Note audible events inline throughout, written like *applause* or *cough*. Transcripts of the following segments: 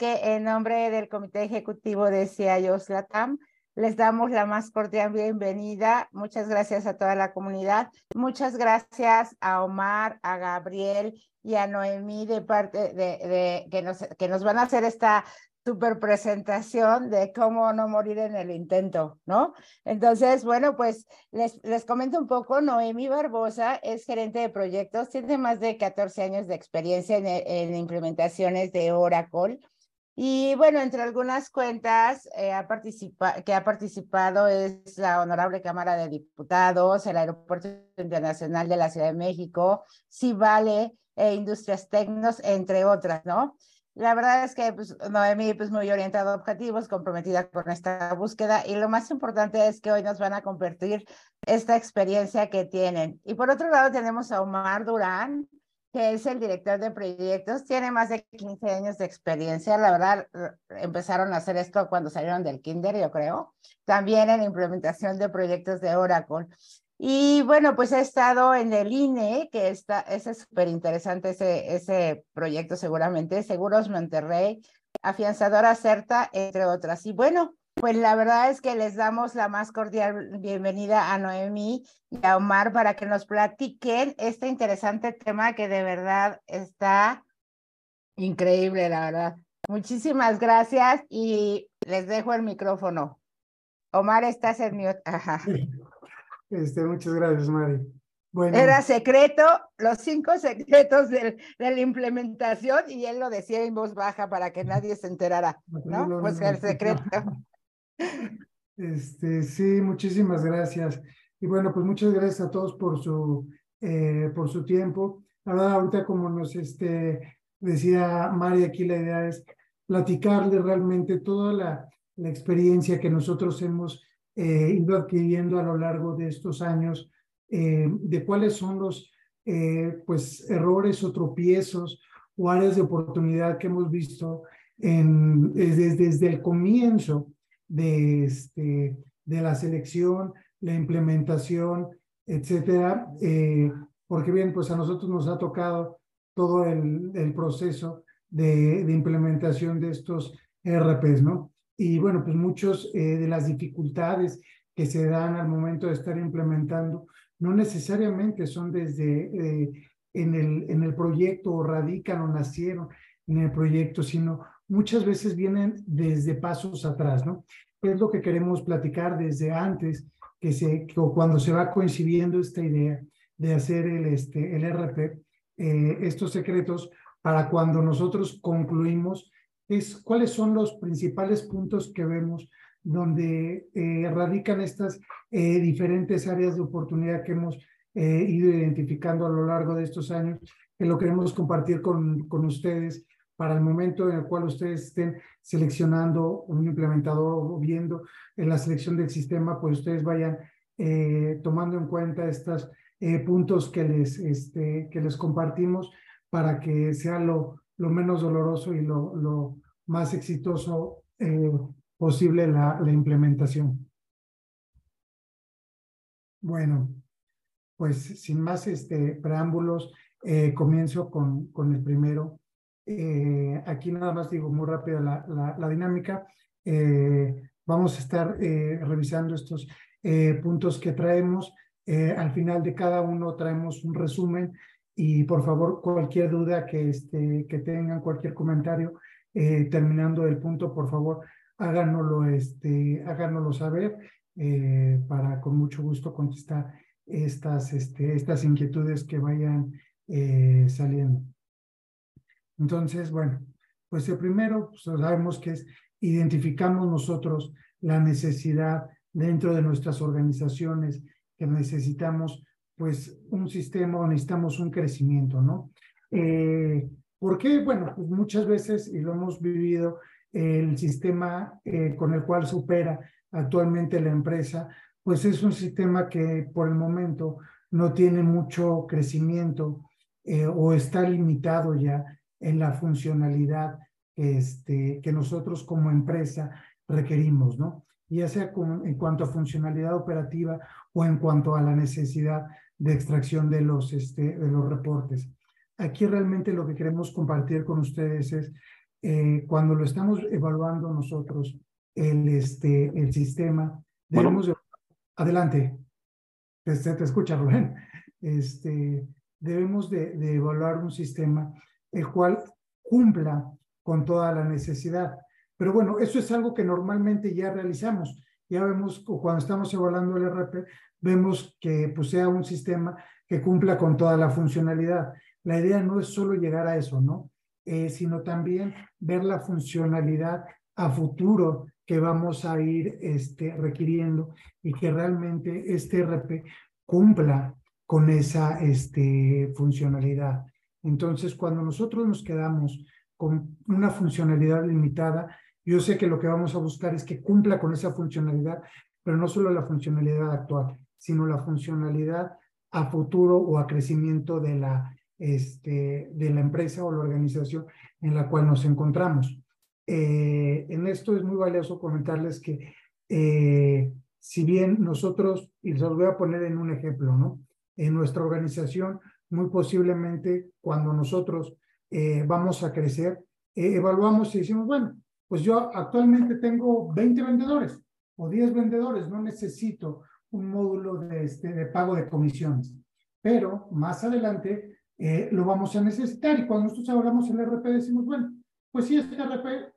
que en nombre del Comité Ejecutivo de CIOs Latam, les damos la más cordial bienvenida. Muchas gracias a toda la comunidad. Muchas gracias a Omar, a Gabriel y a Noemí de parte de, que, nos, que nos van a hacer esta super presentación de cómo no morir en el intento, ¿no? Entonces, bueno, pues les, les comento un poco, Noemi Barbosa es gerente de proyectos, tiene más de 14 años de experiencia en, en implementaciones de Oracle. Y bueno, entre algunas cuentas eh, ha que ha participado es la Honorable Cámara de Diputados, el Aeropuerto Internacional de la Ciudad de México, Civale, e Industrias Tecnos, entre otras, ¿no? La verdad es que pues, Noemí pues muy orientada a objetivos, comprometida con esta búsqueda y lo más importante es que hoy nos van a compartir esta experiencia que tienen. Y por otro lado tenemos a Omar Durán, que es el director de proyectos, tiene más de 15 años de experiencia, la verdad empezaron a hacer esto cuando salieron del kinder, yo creo, también en implementación de proyectos de Oracle. Y bueno, pues he estado en el INE, que está, ese es súper interesante ese, ese proyecto seguramente, Seguros Monterrey, Afianzadora CERTA, entre otras. Y bueno, pues la verdad es que les damos la más cordial bienvenida a Noemí y a Omar para que nos platiquen este interesante tema que de verdad está increíble, la verdad. Muchísimas gracias y les dejo el micrófono. Omar, estás en mute. Ajá. Este, muchas gracias, Mari. Bueno. Era secreto, los cinco secretos de, de, la implementación y él lo decía en voz baja para que nadie se enterara, ¿no? Pues el secreto. *laughs* Este, sí, muchísimas gracias. Y bueno, pues muchas gracias a todos por su, eh, por su tiempo. Ahora, ahorita como nos este, decía Mari, aquí la idea es platicarle realmente toda la, la experiencia que nosotros hemos eh, ido adquiriendo a lo largo de estos años eh, de cuáles son los eh, pues errores o tropiezos o áreas de oportunidad que hemos visto en, desde, desde el comienzo de, este, de la selección, la implementación, etcétera, porque bien, pues a nosotros nos ha tocado todo el, el proceso de, de, implementación de estos RPs, ¿no? Y bueno, pues muchos eh, de las dificultades que se dan al momento de estar implementando no necesariamente son desde eh, en, el, en el proyecto o radican o nacieron en el proyecto, sino muchas veces vienen desde pasos atrás, ¿no? Es lo que queremos platicar desde antes, que se, o cuando se va coincidiendo esta idea de hacer el, este, el RP, eh, estos secretos, para cuando nosotros concluimos es cuáles son los principales puntos que vemos donde eh, radican estas eh, diferentes áreas de oportunidad que hemos eh, ido identificando a lo largo de estos años, que lo queremos compartir con, con ustedes para el momento en el cual ustedes estén seleccionando un implementador o viendo en la selección del sistema, pues ustedes vayan tomando en cuenta estos puntos que les, este, que les compartimos para que sea lo, lo menos doloroso y lo, lo más exitoso eh, posible la, la, implementación. Bueno, pues sin más este, preámbulos, eh, comienzo con, con el primero. Eh, aquí nada más digo muy rápida la, la, dinámica. vamos a estar revisando estos puntos que traemos. al final de cada uno traemos un resumen y por favor, cualquier duda que, este, que tengan, cualquier comentario, eh, terminando el punto, por favor, háganoslo, este, háganoslo saber eh, para con mucho gusto contestar estas, este, estas inquietudes que vayan eh, saliendo. Entonces, bueno, pues el primero, pues sabemos que es identificamos nosotros la necesidad dentro de nuestras organizaciones que necesitamos pues un sistema o necesitamos un crecimiento, ¿no? Eh, ¿Por qué? Bueno, pues muchas veces, y lo hemos vivido, el sistema eh, con el cual supera actualmente la empresa, pues es un sistema que por el momento no tiene mucho crecimiento eh, o está limitado ya en la funcionalidad este, que nosotros como empresa requerimos, ¿no? Ya sea en cuanto a funcionalidad operativa o en cuanto a la necesidad de extracción de los, este, de los reportes. Aquí realmente lo que queremos compartir con ustedes es eh, cuando lo estamos evaluando nosotros, el, este, el sistema, debemos... Adelante. Te, te, escucha, Rubén. Este, debemos de, de evaluar un sistema el cual cumpla con toda la necesidad. Pero bueno, eso es algo que normalmente ya realizamos. Ya vemos cuando estamos evaluando el RP, vemos que pues, sea un sistema que cumpla con toda la funcionalidad. La idea no es solo llegar a eso, ¿no? Eh, sino también ver la funcionalidad a futuro que vamos a ir este, requiriendo y que realmente este RP cumpla con esa este, funcionalidad. Entonces, cuando nosotros nos quedamos con una funcionalidad limitada, yo sé que lo que vamos a buscar es que cumpla con esa funcionalidad, pero no solo la funcionalidad actual, sino la funcionalidad a futuro o a crecimiento de la, este, de la empresa o la organización en la cual nos encontramos. Eh, en esto es muy valioso comentarles que eh, si bien nosotros, y los voy a poner en un ejemplo, ¿no? En nuestra organización, muy posiblemente cuando nosotros eh, vamos a crecer, evaluamos y decimos, bueno, pues yo actualmente tengo 20 vendedores o 10 vendedores, no necesito un módulo de, este, de pago de comisiones. Pero más adelante eh, lo vamos a necesitar y cuando nosotros hablamos el RP decimos, bueno, pues sí, este RP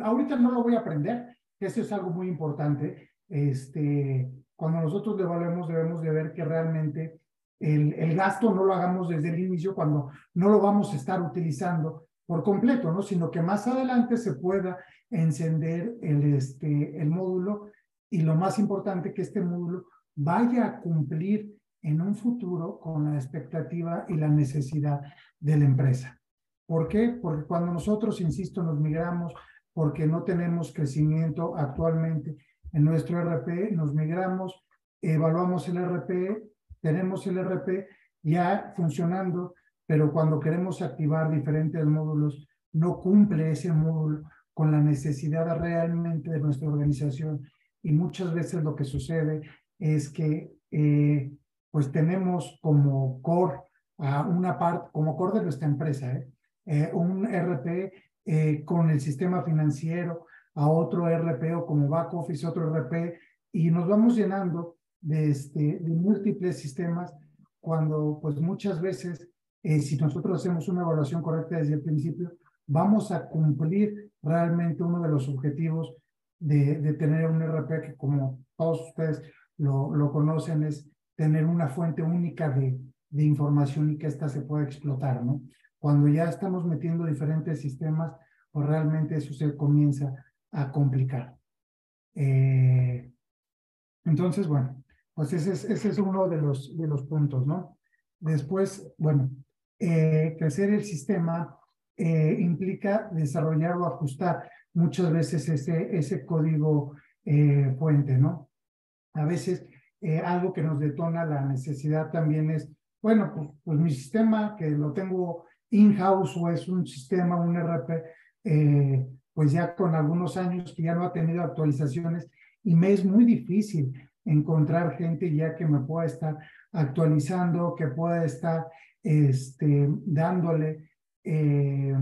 ahorita no lo voy a aprender, eso es algo muy importante. Este, cuando nosotros lo evaluemos debemos de ver que realmente el, el gasto no lo hagamos desde el inicio cuando no lo vamos a estar utilizando por completo, ¿no? Sino que más adelante se pueda encender el, este, el módulo y lo más importante que este módulo vaya a cumplir en un futuro con la expectativa y la necesidad de la empresa. ¿Por qué? Porque cuando nosotros, insisto, nos migramos porque no tenemos crecimiento actualmente en nuestro RP, nos migramos, evaluamos el RP, tenemos el RP ya funcionando, pero cuando queremos activar diferentes módulos, no cumple ese módulo con la necesidad realmente de nuestra organización y muchas veces lo que sucede es que eh, pues tenemos como core a una parte, como core de nuestra empresa, ¿eh? Eh, un RP con el sistema financiero, a otro RP o como back office, otro RP, y nos vamos llenando de, este, de múltiples sistemas cuando pues muchas veces, si nosotros hacemos una evaluación correcta desde el principio, vamos a cumplir realmente uno de los objetivos de, tener un RP que como todos ustedes lo, lo conocen es tener una fuente única de, de información y que ésta se pueda explotar, ¿no? Cuando ya estamos metiendo diferentes sistemas, pues realmente eso se comienza a complicar. Eh, entonces, bueno, pues ese es, uno de los, puntos, ¿no? Después, bueno, eh, crecer el sistema eh, implica desarrollar o ajustar muchas veces ese, ese código eh, fuente, ¿no? A veces algo que nos detona la necesidad también es, bueno, pues, pues mi sistema que lo tengo in-house o es un sistema, un RP, pues ya con algunos años que ya no ha tenido actualizaciones y me es muy difícil encontrar gente ya que me pueda estar actualizando, que pueda estar este, dándole eh,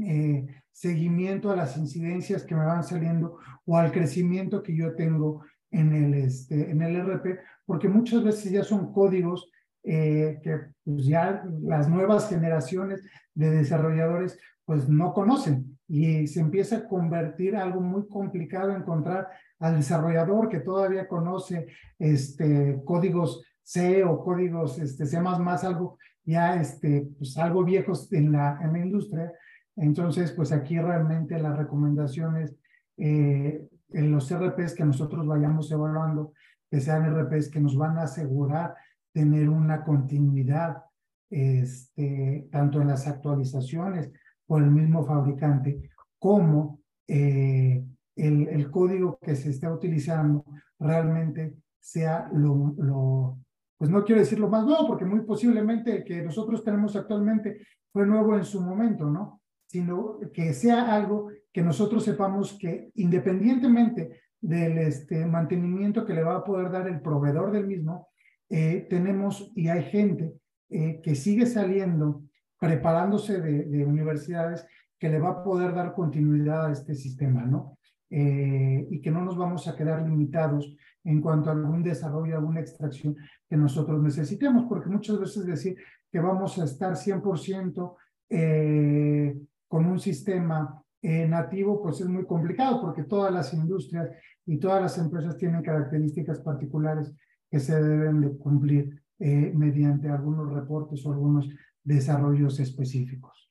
eh, seguimiento a las incidencias que me van saliendo o al crecimiento que yo tengo en el, este, en el RP, porque muchas veces ya son códigos eh, que pues ya las nuevas generaciones de desarrolladores pues no conocen y se empieza a convertir algo muy complicado encontrar al desarrollador que todavía conoce este, códigos C o códigos este, C++, algo ya este, pues algo viejos en la, en la industria, entonces, pues aquí realmente las recomendaciones eh, en los RPs que nosotros vayamos evaluando, que sean RPs que nos van a asegurar tener una continuidad, este, tanto en las actualizaciones por el mismo fabricante, como eh, el, el, código que se está utilizando realmente sea lo, lo, pues no quiero decir lo más nuevo, porque muy posiblemente el que nosotros tenemos actualmente fue nuevo en su momento, ¿no? sino que sea algo que nosotros sepamos que independientemente del este, mantenimiento que le va a poder dar el proveedor del mismo, eh, tenemos y hay gente eh, que sigue saliendo, preparándose de, universidades, que le va a poder dar continuidad a este sistema, ¿no? Eh, y que no nos vamos a quedar limitados en cuanto a algún desarrollo, alguna extracción que nosotros necesitemos, porque muchas veces decir que vamos a estar 100% eh, con un sistema eh, nativo, pues es muy complicado, porque todas las industrias y todas las empresas tienen características particulares que se deben de cumplir eh, mediante algunos reportes o algunos desarrollos específicos.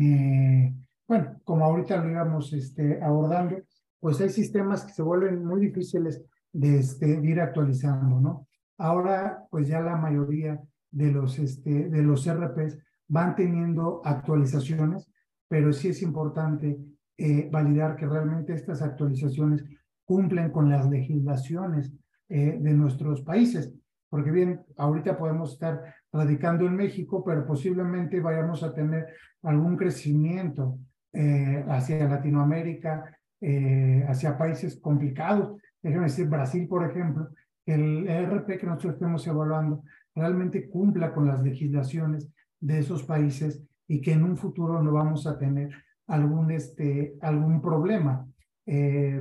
Eh, bueno, como ahorita lo íbamos este, abordando, pues hay sistemas que se vuelven muy difíciles de, este, ir actualizando, ¿no? Ahora, pues ya la mayoría de los, este, de los RPs van teniendo actualizaciones, pero sí es importante eh, validar que realmente estas actualizaciones cumplen con las legislaciones eh, de nuestros países. Porque bien, ahorita podemos estar radicando en México, pero posiblemente vayamos a tener algún crecimiento eh, hacia Latinoamérica, eh, hacia países complicados. Déjenme decir, Brasil, por ejemplo, el ERP que nosotros estemos evaluando realmente cumpla con las legislaciones de esos países y que en un futuro no vamos a tener algún, este, algún problema.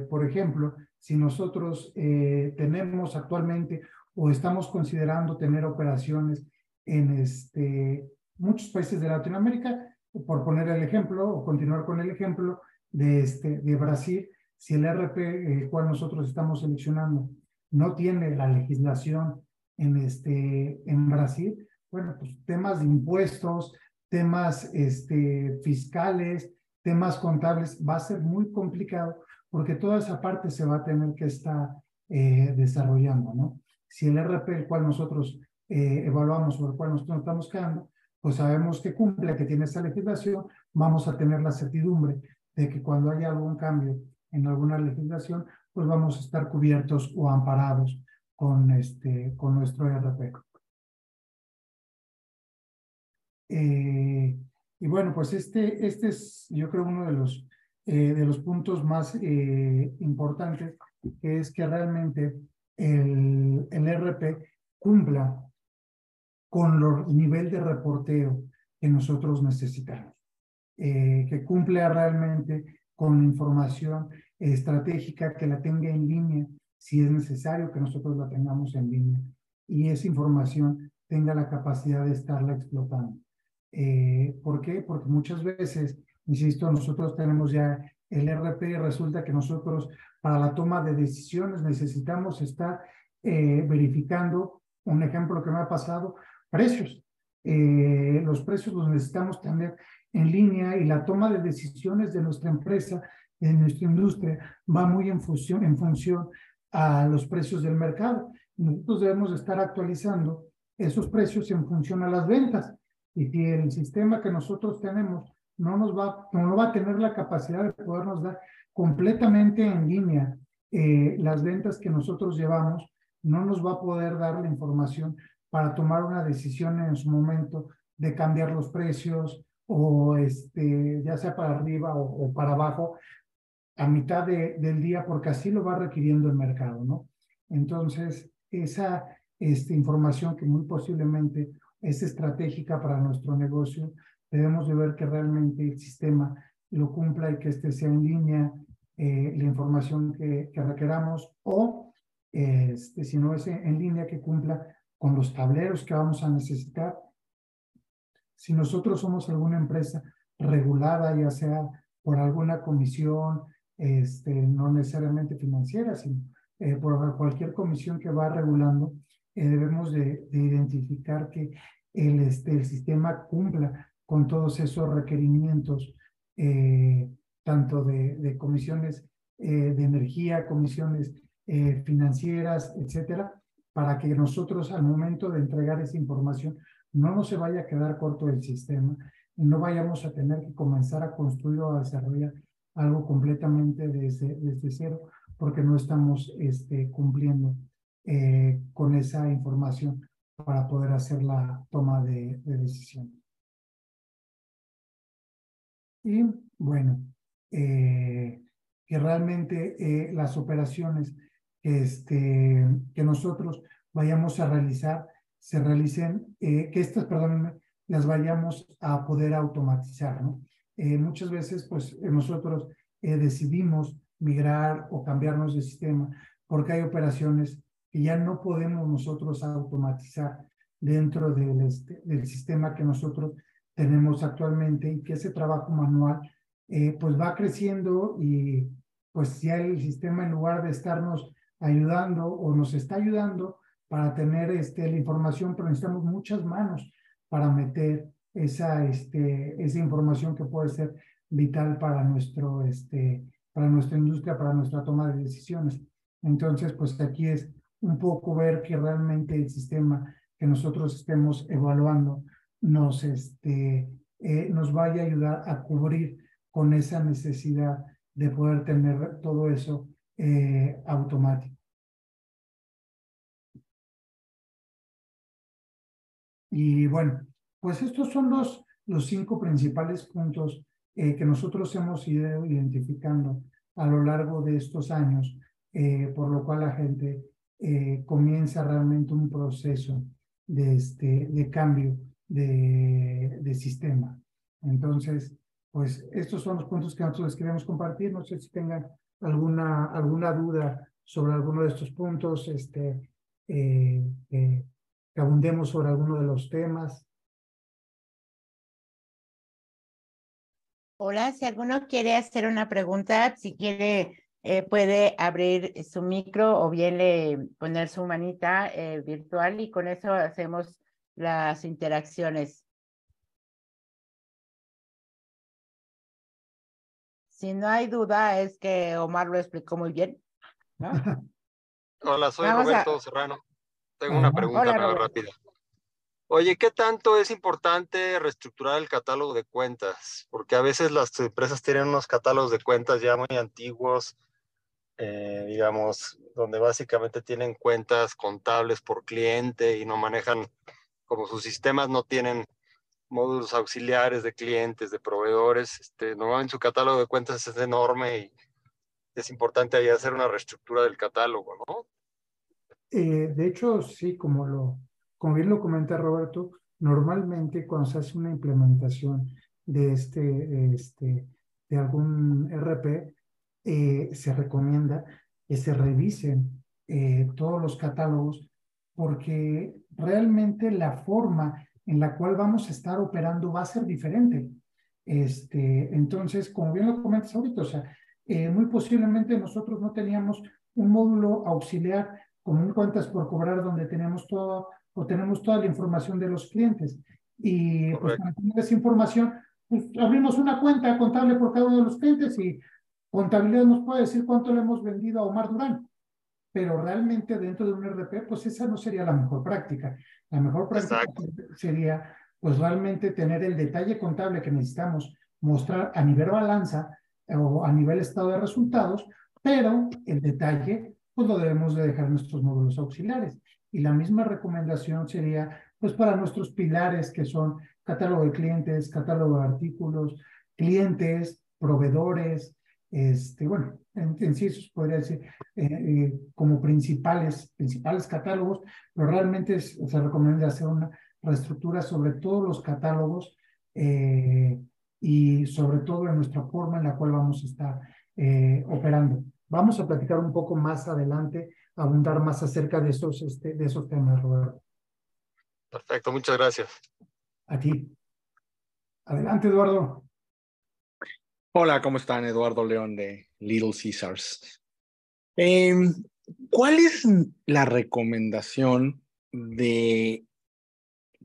por ejemplo, si nosotros eh, tenemos actualmente o estamos considerando tener operaciones en este, muchos países de Latinoamérica, por poner el ejemplo o continuar con el ejemplo de, este, de Brasil, si el RP el cual nosotros estamos seleccionando no tiene la legislación en, este, en Brasil, bueno, pues temas de impuestos, temas este, fiscales, temas contables, va a ser muy complicado porque toda esa parte se va a tener que estar eh, desarrollando, ¿no? Si el RP, el cual nosotros eh, evaluamos o el cual nosotros estamos quedando, pues sabemos que cumple, que tiene esa legislación, vamos a tener la certidumbre de que cuando haya algún cambio en alguna legislación, pues vamos a estar cubiertos o amparados con, este, con nuestro RP. Eh, y bueno, pues este, este es, yo creo, uno de los eh, de los puntos más importantes, que es que realmente el, el RP cumpla con el nivel de reporteo que nosotros necesitamos, eh, que cumpla realmente con la información estratégica, que la tenga en línea, si es necesario que nosotros la tengamos en línea, y esa información tenga la capacidad de estarla explotando. ¿Por qué? Porque muchas veces Insisto, nosotros tenemos ya el RP resulta que nosotros para la toma de decisiones necesitamos estar eh, verificando, un ejemplo que me ha pasado, precios. Eh, los precios los necesitamos tener en línea y la toma de decisiones de nuestra empresa, de nuestra industria, va muy en función, en función a los precios del mercado. Nosotros debemos estar actualizando esos precios en función a las ventas. Y si el sistema que nosotros tenemos no nos va, no va a tener la capacidad de podernos dar completamente en línea eh, las ventas que nosotros llevamos, no nos va a poder dar la información para tomar una decisión en su momento de cambiar los precios o este, ya sea para arriba o, para abajo a mitad de, del día porque así lo va requiriendo el mercado, ¿no? Entonces, esa esta información que muy posiblemente es estratégica para nuestro negocio, debemos de ver que realmente el sistema lo cumpla y que este sea en línea eh, la información que, que requeramos o este, si no es en línea que cumpla con los tableros que vamos a necesitar. Si nosotros somos alguna empresa regulada, ya sea por alguna comisión, este, no necesariamente financiera, sino eh, por cualquier comisión que va regulando, eh, debemos de, de, identificar que el, este, el sistema cumpla con todos esos requerimientos, eh, tanto de, comisiones eh, de energía, comisiones eh, financieras, etcétera, para que nosotros al momento de entregar esa información no nos se vaya a quedar corto el sistema y no vayamos a tener que comenzar a construir o a desarrollar algo completamente desde, desde cero porque no estamos este, cumpliendo con esa información para poder hacer la toma de, de decisiones. Y bueno, eh, que realmente eh, las operaciones este, que nosotros vayamos a realizar se realicen, eh, que estas, perdón, las vayamos a poder automatizar, ¿no? Muchas veces, pues nosotros decidimos migrar o cambiarnos de sistema porque hay operaciones que ya no podemos nosotros automatizar dentro del, este, del sistema que nosotros tenemos actualmente y que ese trabajo manual eh, pues va creciendo y pues ya el sistema en lugar de estarnos ayudando o nos está ayudando para tener este, la información, pero necesitamos muchas manos para meter esa, este, esa información que puede ser vital para, nuestro, este, para nuestra industria, para nuestra toma de decisiones. Entonces, pues aquí es un poco ver que realmente el sistema que nosotros estemos evaluando nos, este, eh, nos vaya a ayudar a cubrir con esa necesidad de poder tener todo eso eh, automático. Y bueno, pues estos son los, los cinco principales puntos eh, que nosotros hemos ido identificando a lo largo de estos años, por lo cual la gente comienza realmente un proceso de, este, de cambio de, de sistema. Entonces, pues estos son los puntos que nosotros les queremos compartir. No sé si tengan alguna, alguna duda sobre alguno de estos puntos, este, eh, que abundemos sobre alguno de los temas. Hola, si alguno quiere hacer una pregunta, si quiere, eh, puede abrir su micro o bien le poner su manita eh, virtual y con eso hacemos las interacciones. Si no hay duda, es que Omar lo explicó muy bien. Hola, soy Roberto Serrano. Tengo una pregunta rápida. Oye, ¿qué tanto es importante reestructurar el catálogo de cuentas? Porque a veces las empresas tienen unos catálogos de cuentas ya muy antiguos, eh, digamos, donde básicamente tienen cuentas contables por cliente y no manejan, como sus sistemas no tienen módulos auxiliares de clientes, de proveedores. Este, normalmente su catálogo de cuentas es enorme y es importante ahí hacer una reestructura del catálogo, ¿no? Eh, de hecho, sí, como, lo, como bien lo comenta Roberto, normalmente cuando se hace una implementación de, este, este, de algún RP, eh, se recomienda que se revisen eh, todos los catálogos porque realmente la forma en la cual vamos a estar operando va a ser diferente. Este, entonces, como bien lo comentas ahorita, o sea, eh, muy posiblemente nosotros no teníamos un módulo auxiliar con un cuentas por cobrar donde tenemos todo o tenemos toda la información de los clientes. Y pues para tener esa información, pues abrimos una cuenta contable por cada uno de los clientes y contabilidad nos puede decir cuánto le hemos vendido a Omar Durán pero realmente dentro de un RP, pues esa no sería la mejor práctica. La mejor práctica sería, pues realmente tener el detalle contable que necesitamos mostrar a nivel balanza o a nivel estado de resultados, pero el detalle, pues lo debemos de dejar en nuestros módulos auxiliares. Y la misma recomendación sería, pues para nuestros pilares que son catálogo de clientes, catálogo de artículos, clientes, proveedores, este, bueno, en, sí eso podría decir eh, eh, como principales, principales catálogos, pero realmente se recomienda hacer una reestructura sobre todos los catálogos eh, y sobre todo en nuestra forma en la cual vamos a estar operando. Vamos a platicar un poco más adelante, abundar más acerca de esos, este, de esos temas, Roberto. Perfecto, muchas gracias. A ti. Adelante, Eduardo. Hola, ¿cómo están? Eduardo León de Little Caesars. Em, ¿Cuál es la recomendación de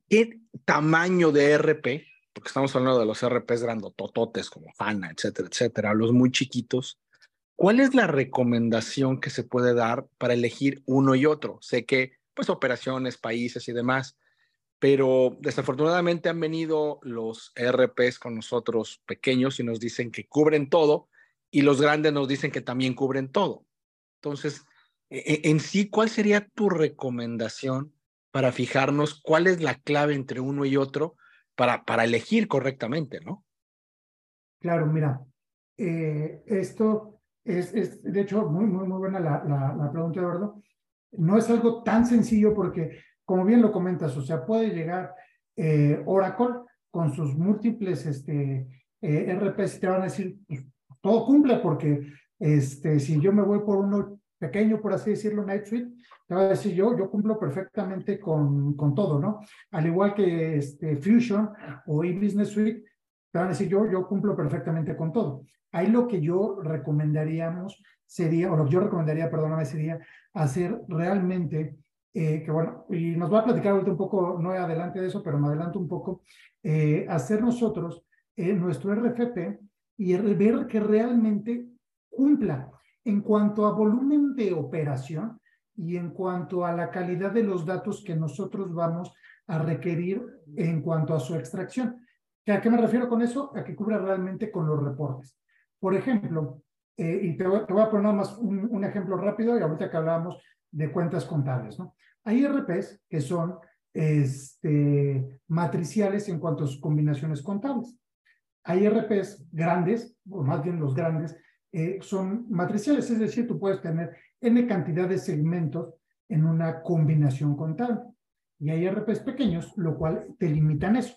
qué tamaño de RP? Porque estamos hablando de los RPs grandotototes como FANA, etcétera, etcétera, los muy chiquitos. ¿Cuál es la recomendación que se puede dar para elegir uno y otro? Sé que, pues, operaciones, países y demás, pero desafortunadamente han venido los ERPs con nosotros pequeños y nos dicen que cubren todo y los grandes nos dicen que también cubren todo. Entonces, e, e, en sí, ¿cuál sería tu recomendación para fijarnos cuál es la clave entre uno y otro para, para elegir correctamente, no? Claro, mira, eh, esto es, es, de hecho, muy, muy, muy buena la, la, la pregunta, Eduardo. No es algo tan sencillo porque como bien lo comentas, o sea, puede llegar eh, Oracle con sus múltiples este, eh, RPs te van a decir, pues, todo cumple porque este, si yo me voy por uno pequeño, por así decirlo, NetSuite, te va a decir yo, yo cumplo perfectamente con, con todo, ¿no? Al igual que este, Fusion o eBusiness Suite, te van a decir yo, yo cumplo perfectamente con todo. Ahí lo que yo recomendaríamos sería, o lo que yo recomendaría, perdóname, sería hacer realmente, eh, que bueno, y nos va a platicar ahorita un poco, no adelante de eso, pero me adelanto un poco, eh, hacer nosotros eh, nuestro RFP y ver que realmente cumpla en cuanto a volumen de operación y en cuanto a la calidad de los datos que nosotros vamos a requerir en cuanto a su extracción. ¿A qué me refiero con eso? A que cubra realmente con los reportes. Por ejemplo, eh, y te voy, a poner más un, ejemplo rápido y ahorita que hablábamos de cuentas contables, ¿no? Hay RPs que son este, matriciales en cuanto a sus combinaciones contables. Hay RPs grandes, o más bien los grandes, eh, son matriciales, es decir, tú puedes tener n cantidad de segmentos en una combinación contable. Y hay RPs pequeños, lo cual te limitan eso.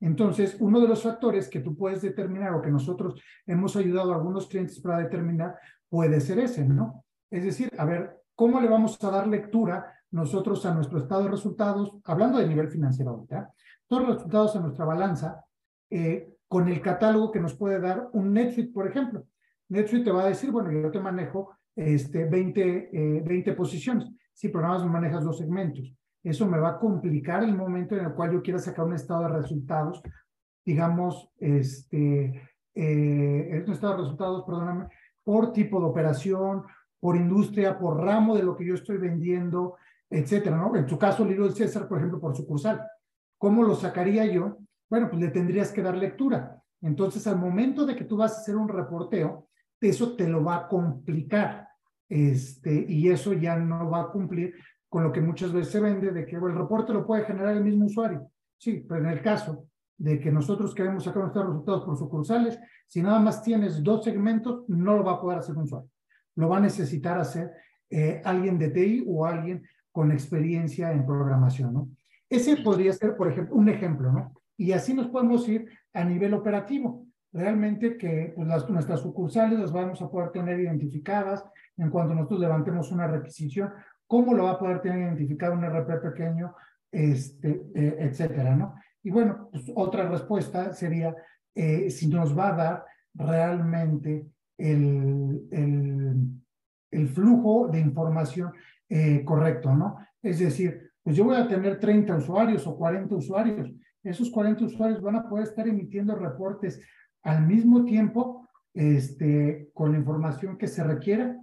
Entonces, uno de los factores que tú puedes determinar o que nosotros hemos ayudado a algunos clientes para determinar puede ser ese, ¿no? Es decir, a ver, ¿cómo le vamos a dar lectura nosotros a nuestro estado de resultados, hablando de nivel financiero ahorita, todos los resultados a nuestra balanza, eh, con el catálogo que nos puede dar un Netflix, por ejemplo. Netflix te va a decir, bueno, yo te manejo este, 20, 20 eh, posiciones. Sí, pero nada más manejas dos segmentos. Eso me va a complicar el momento en el cual yo quiera sacar un estado de resultados, digamos, este, eh, un estado de resultados, perdóname, por tipo de operación, por industria, por ramo de lo que yo estoy vendiendo, etcétera, ¿no? En tu caso, Little César, por ejemplo, por sucursal. ¿Cómo lo sacaría yo? Bueno, pues le tendrías que dar lectura. Entonces, al momento de que tú vas a hacer un reporteo, eso te lo va a complicar. Este, y eso ya no va a cumplir con lo que muchas veces se vende de que el reporte lo puede generar el mismo usuario. Sí, pero en el caso de que nosotros queremos sacar nuestros resultados por sucursales, si nada más tienes dos segmentos, no lo va a poder hacer un usuario. Lo va a necesitar hacer eh, alguien de TI o alguien con experiencia en programación, ¿no? Ese podría ser, por ejemplo, un ejemplo, ¿no? Y así nos podemos ir a nivel operativo. Realmente que pues, las, nuestras sucursales las vamos a poder tener identificadas en cuanto nosotros levantemos una requisición cómo lo va a poder tener identificado un RP pequeño, este, eh, etcétera, ¿no? Y bueno, pues otra respuesta sería eh, si nos va a dar realmente el, el, el flujo de información eh, correcto, ¿no? Es decir, pues yo voy a tener 30 usuarios o 40 usuarios. Esos 40 usuarios van a poder estar emitiendo reportes al mismo tiempo este, con la información que se requiera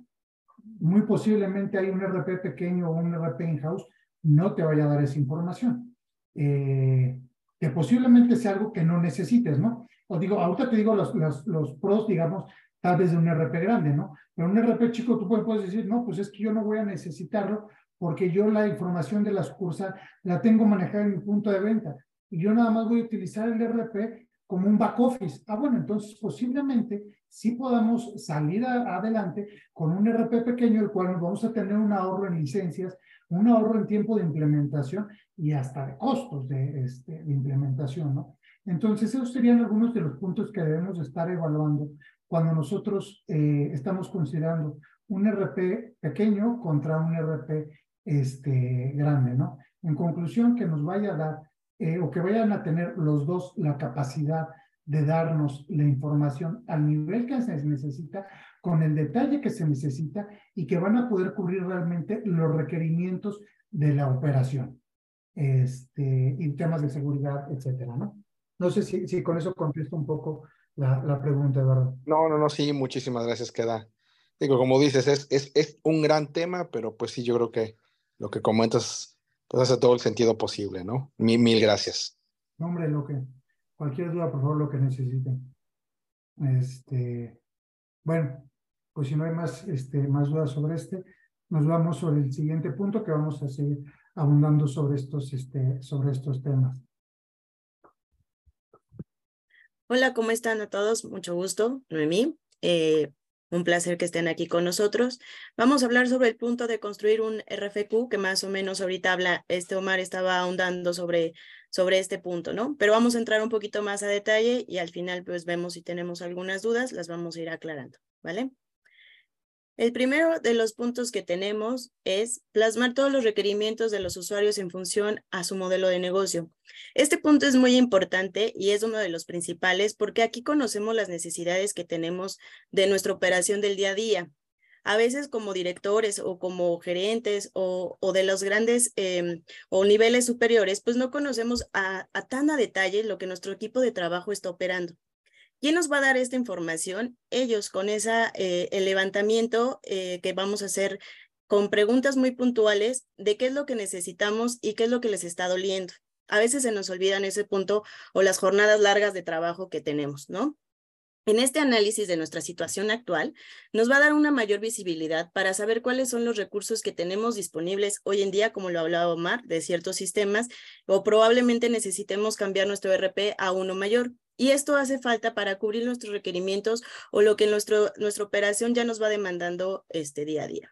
muy posiblemente hay un RP pequeño o un RP in-house, no te vaya a dar esa información. Eh, que posiblemente sea algo que no necesites, ¿no? O digo, ahorita te digo los, los, los, pros, digamos, tal vez de un RP grande, ¿no? Pero un RP chico tú puedes decir, no, pues es que yo no voy a necesitarlo porque yo la información de la sucursal la tengo manejada en mi punto de venta y yo nada más voy a utilizar el RP como un back office. Ah, bueno, entonces posiblemente sí podamos salir adelante con un RP pequeño, el cual vamos a tener un ahorro en licencias, un ahorro en tiempo de implementación y hasta de costos de, este, de implementación, ¿no? Entonces, esos serían algunos de los puntos que debemos estar evaluando cuando nosotros eh, estamos considerando un RP pequeño contra un RP este, grande, ¿no? En conclusión, que nos vaya a dar eh, o que vayan a tener los dos la capacidad de darnos la información al nivel que se necesita, con el detalle que se necesita y que van a poder cubrir realmente los requerimientos de la operación este, y temas de seguridad, etcétera, ¿no? No sé si, si con eso contesto un poco la, la pregunta, verdad. No, no, no, sí, muchísimas gracias, queda. Digo, como dices, es, es, es un gran tema, pero pues sí, yo creo que lo que comentas pues hace todo el sentido posible, ¿no? Mil, mil gracias. hombre, lo que, cualquier duda, por favor, lo que necesiten. Este, bueno, pues si no hay más, este, más dudas sobre este, nos vamos sobre el siguiente punto que vamos a seguir abundando sobre estos, este, sobre estos temas. Hola, ¿cómo están a todos? Mucho gusto, Noemí. Eh, Un placer que estén aquí con nosotros. Vamos a hablar sobre el punto de construir un RFQ, que más o menos ahorita habla, este Omar estaba ahondando sobre, sobre este punto, ¿no? Pero vamos a entrar un poquito más a detalle y al final pues vemos si tenemos algunas dudas, las vamos a ir aclarando, ¿vale? El primero de los puntos que tenemos es plasmar todos los requerimientos de los usuarios en función a su modelo de negocio. Este punto es muy importante y es uno de los principales porque aquí conocemos las necesidades que tenemos de nuestra operación del día a día. A veces como directores o como gerentes o, de los grandes em, o niveles superiores, pues no conocemos a tan a detalle lo que nuestro equipo de trabajo está operando. ¿Quién nos va a dar esta información? Ellos, con esa, eh, el levantamiento eh, que vamos a hacer con preguntas muy puntuales de qué es lo que necesitamos y qué es lo que les está doliendo. A veces se nos olvidan ese punto o las jornadas largas de trabajo que tenemos, ¿no? En este análisis de nuestra situación actual, nos va a dar una mayor visibilidad para saber cuáles son los recursos que tenemos disponibles hoy en día, como lo hablaba Omar, de ciertos sistemas, o probablemente necesitemos cambiar nuestro RP a uno mayor. Y esto hace falta para cubrir nuestros requerimientos o lo que nuestro, nuestra operación ya nos va demandando este día a día.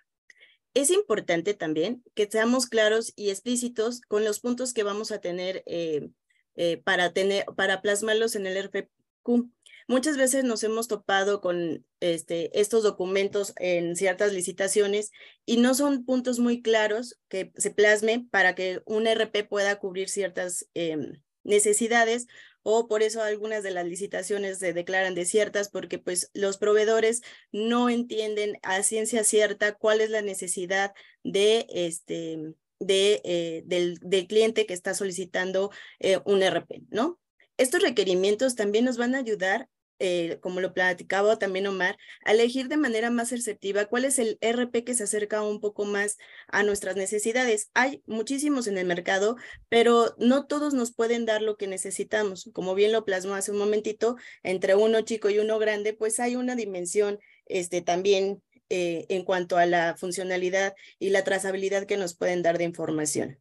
Es importante también que seamos claros y explícitos con los puntos que vamos a tener, eh, eh, para, tener para plasmarlos en el RFQ. Muchas veces nos hemos topado con este, estos documentos en ciertas licitaciones y no son puntos muy claros que se plasmen para que un RP pueda cubrir ciertas em, necesidades o por eso algunas de las licitaciones se declaran desiertas porque pues los proveedores no entienden a ciencia cierta cuál es la necesidad de este de, eh, del, cliente que está solicitando eh, un RP, ¿no? Estos requerimientos también nos van a ayudar eh, como lo platicaba también Omar, elegir de manera más receptiva cuál es el RP que se acerca un poco más a nuestras necesidades. Hay muchísimos en el mercado, pero no todos nos pueden dar lo que necesitamos. Como bien lo plasmó hace un momentito, entre uno chico y uno grande, pues hay una dimensión este, también eh, en cuanto a la funcionalidad y la trazabilidad que nos pueden dar de información.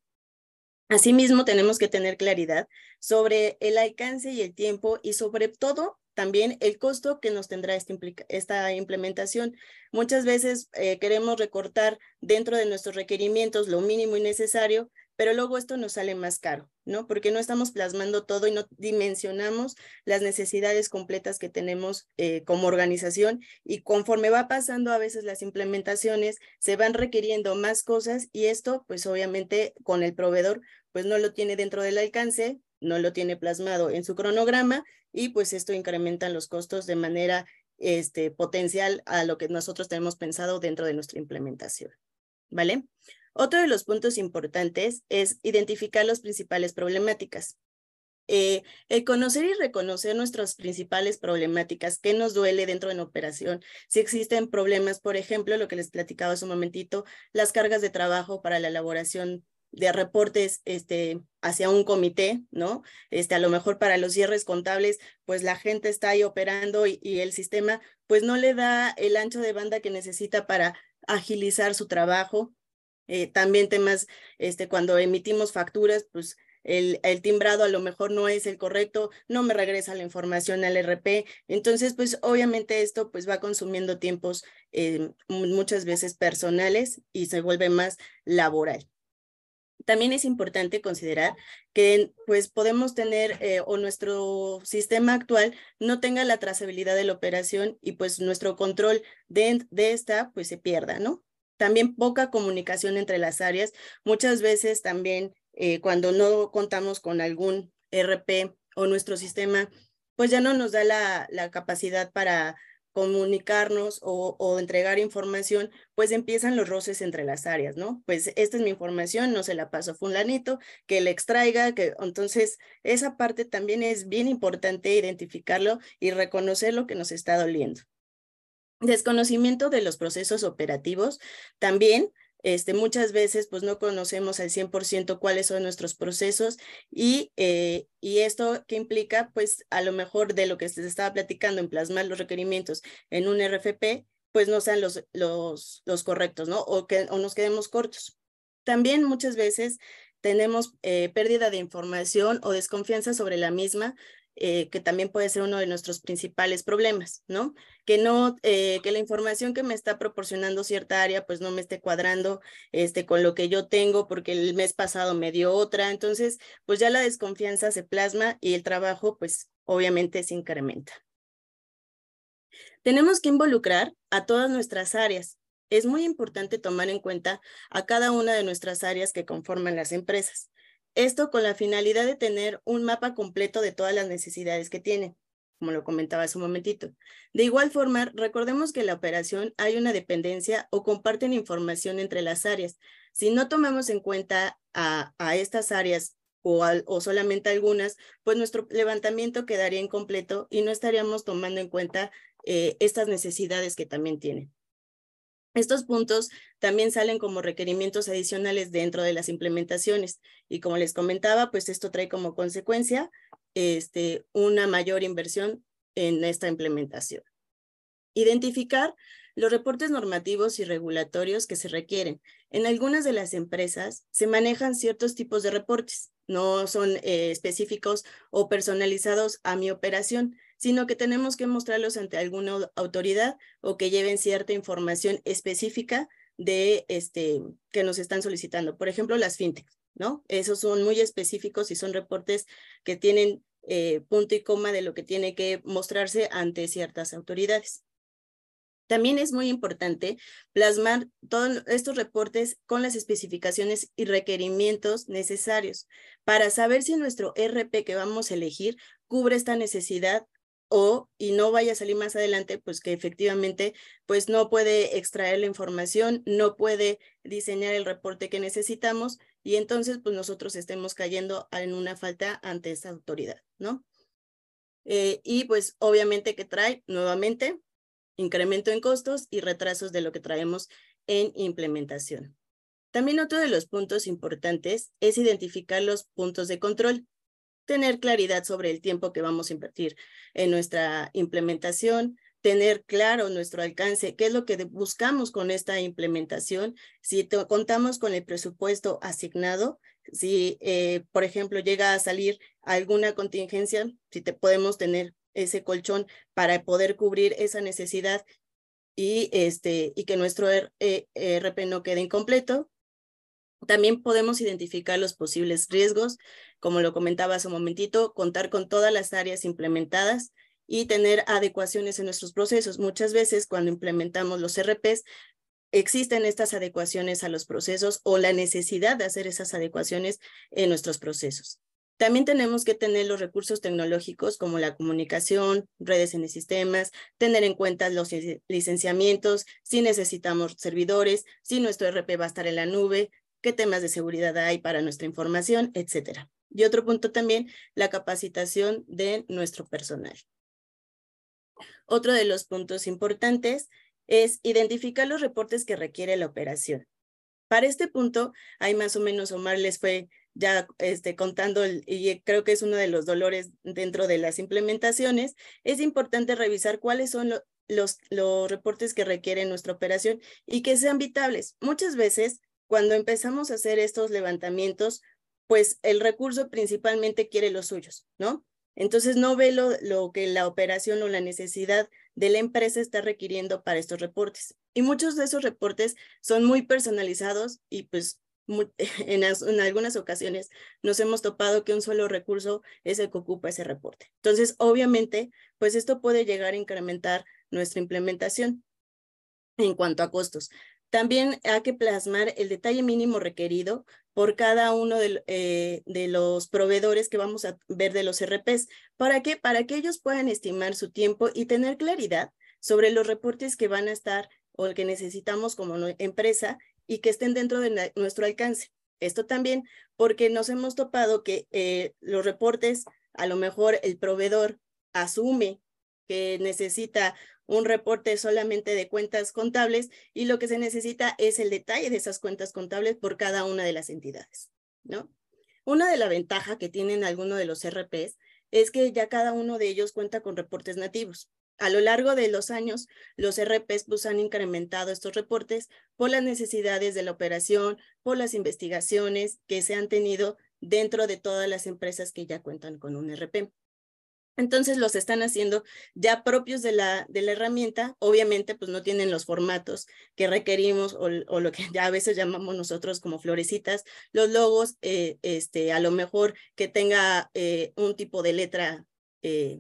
Asimismo, tenemos que tener claridad sobre el alcance y el tiempo y sobre todo también el costo que nos tendrá esta, implementación. Muchas veces eh, queremos recortar dentro de nuestros requerimientos lo mínimo y necesario, pero luego esto nos sale más caro, ¿no? Porque no estamos plasmando todo y no dimensionamos las necesidades completas que tenemos eh, como organización y conforme va pasando a veces las implementaciones, se van requiriendo más cosas y esto, pues obviamente con el proveedor, pues no lo tiene dentro del alcance, no lo tiene plasmado en su cronograma y pues esto incrementa los costos de manera este, potencial a lo que nosotros tenemos pensado dentro de nuestra implementación. ¿Vale? Otro de los puntos importantes es identificar las principales problemáticas. Eh, el conocer y reconocer nuestras principales problemáticas, qué nos duele dentro de la operación, si existen problemas, por ejemplo, lo que les platicaba hace un momentito, las cargas de trabajo para la elaboración de reportes este, hacia un comité, ¿no? Este, a lo mejor para los cierres contables, pues la gente está ahí operando y, el sistema, pues no le da el ancho de banda que necesita para agilizar su trabajo. Eh, también temas, este, cuando emitimos facturas, pues el, el, timbrado a lo mejor no es el correcto, no me regresa la información al RP. Entonces, pues obviamente esto pues va consumiendo tiempos eh, muchas veces personales y se vuelve más laboral. También es importante considerar que pues podemos tener eh, o nuestro sistema actual no tenga la trazabilidad de la operación y pues nuestro control de, de esta pues se pierda, ¿no? También poca comunicación entre las áreas. Muchas veces también eh, cuando no contamos con algún RP o nuestro sistema, pues ya no nos da la, la capacidad para comunicarnos o, entregar información, pues empiezan los roces entre las áreas, ¿no? Pues esta es mi información, no se la paso a fulanito, que le extraiga, que entonces esa parte también es bien importante identificarlo y reconocer lo que nos está doliendo. Desconocimiento de los procesos operativos también este, muchas veces pues no conocemos al 100% cuáles son nuestros procesos y, eh, y esto que implica pues a lo mejor de lo que se estaba platicando en plasmar los requerimientos en un RFP pues no sean los, los, los correctos, ¿no? O, que, o nos quedemos cortos. También muchas veces tenemos eh, pérdida de información o desconfianza sobre la misma eh, que también puede ser uno de nuestros principales problemas, ¿no? Que no, eh, que la información que me está proporcionando cierta área, pues no me esté cuadrando este, con lo que yo tengo, porque el mes pasado me dio otra. Entonces, pues ya la desconfianza se plasma y el trabajo, pues obviamente se incrementa. Tenemos que involucrar a todas nuestras áreas. Es muy importante tomar en cuenta a cada una de nuestras áreas que conforman las empresas. Esto con la finalidad de tener un mapa completo de todas las necesidades que tiene, como lo comentaba hace un momentito. De igual forma, recordemos que en la operación hay una dependencia o comparten información entre las áreas. Si no tomamos en cuenta a, estas áreas o, solamente algunas, pues nuestro levantamiento quedaría incompleto y no estaríamos tomando en cuenta eh, estas necesidades que también tienen. Estos puntos también salen como requerimientos adicionales dentro de las implementaciones y como les comentaba, pues esto trae como consecuencia este, una mayor inversión en esta implementación. Identificar los reportes normativos y regulatorios que se requieren. En algunas de las empresas se manejan ciertos tipos de reportes, no son eh, específicos o personalizados a mi operación, sino que tenemos que mostrarlos ante alguna autoridad o que lleven cierta información específica de este que nos están solicitando. Por ejemplo, las fintech, ¿no? Esos son muy específicos y son reportes que tienen eh, punto y coma de lo que tiene que mostrarse ante ciertas autoridades. También es muy importante plasmar todos estos reportes con las especificaciones y requerimientos necesarios para saber si nuestro RP que vamos a elegir cubre esta necesidad o y no vaya a salir más adelante, pues que efectivamente pues no puede extraer la información, no puede diseñar el reporte que necesitamos y entonces pues nosotros estemos cayendo en una falta ante esa autoridad, ¿no? Eh, y pues obviamente que trae nuevamente incremento en costos y retrasos de lo que traemos en implementación. También otro de los puntos importantes es identificar los puntos de control tener claridad sobre el tiempo que vamos a invertir en nuestra implementación, tener claro nuestro alcance, qué es lo que buscamos con esta implementación, si contamos con el presupuesto asignado, si, eh, por ejemplo, llega a salir alguna contingencia, si podemos tener ese colchón para poder cubrir esa necesidad y, este, y que nuestro ERP eh, no quede incompleto. También podemos identificar los posibles riesgos, como lo comentaba hace un momentito, contar con todas las áreas implementadas y tener adecuaciones en nuestros procesos. Muchas veces cuando implementamos los RPs, existen estas adecuaciones a los procesos o la necesidad de hacer esas adecuaciones en nuestros procesos. También tenemos que tener los recursos tecnológicos como la comunicación, redes en sistemas, tener en cuenta los licenciamientos, si necesitamos servidores, si nuestro RP va a estar en la nube, qué temas de seguridad hay para nuestra información, etcétera. Y otro punto también, la capacitación de nuestro personal. Otro de los puntos importantes es identificar los reportes que requiere la operación. Para este punto, hay más o menos, Omar les fue ya este, contando, y creo que es uno de los dolores dentro de las implementaciones, es importante revisar cuáles son los, los reportes que requiere nuestra operación y que sean vitables. Muchas veces cuando empezamos a hacer estos levantamientos, pues el recurso principalmente quiere los suyos, ¿no? Entonces no ve lo, lo, que la operación o la necesidad de la empresa está requiriendo para estos reportes. Y muchos de esos reportes son muy personalizados y pues *laughs* en, en, algunas ocasiones nos hemos topado que un solo recurso es el que ocupa ese reporte. Entonces, obviamente, pues esto puede llegar a incrementar nuestra implementación en cuanto a costos. También hay que plasmar el detalle mínimo requerido por cada uno eh, de, los proveedores que vamos a ver de los RPs. ¿Para qué? Para que ellos puedan estimar su tiempo y tener claridad sobre los reportes que van a estar o que necesitamos como empresa y que estén dentro de nuestro alcance. Esto también porque nos hemos topado que eh, los reportes, a lo mejor el proveedor asume que necesita un reporte solamente de cuentas contables y lo que se necesita es el detalle de esas cuentas contables por cada una de las entidades, ¿no? Una de las ventajas que tienen algunos de los RPs es que ya cada uno de ellos cuenta con reportes nativos. A lo largo de los años, los RPs pues, han incrementado estos reportes por las necesidades de la operación, por las investigaciones que se han tenido dentro de todas las empresas que ya cuentan con un RP. Entonces los están haciendo ya propios de la, de la herramienta. Obviamente, pues no tienen los formatos que requerimos o, lo que ya *laughs* a veces llamamos nosotros como florecitas. Los logos, eh, este, a lo mejor que tenga eh, un tipo de letra eh,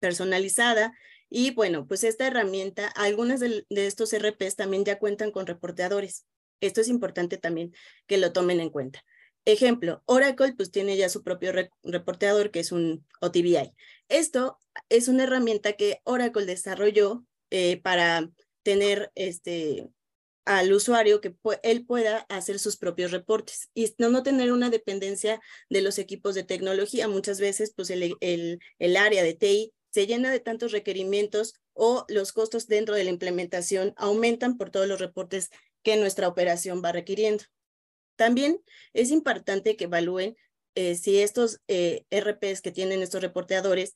personalizada. Y bueno, pues esta herramienta, algunas de, de estos RPs también ya cuentan con reporteadores. Esto es importante también que lo tomen en cuenta. Ejemplo, Oracle pues tiene ya su propio reporteador que es un OTBI. Esto es una herramienta que Oracle desarrolló eh, para tener este, al usuario que él pueda hacer sus propios reportes y no, no tener una dependencia de los equipos de tecnología. Muchas veces pues el, el, el área de TI se llena de tantos requerimientos o los costos dentro de la implementación aumentan por todos los reportes que nuestra operación va requiriendo. También es importante que evalúen eh, si estos eh, RPs que tienen estos reporteadores,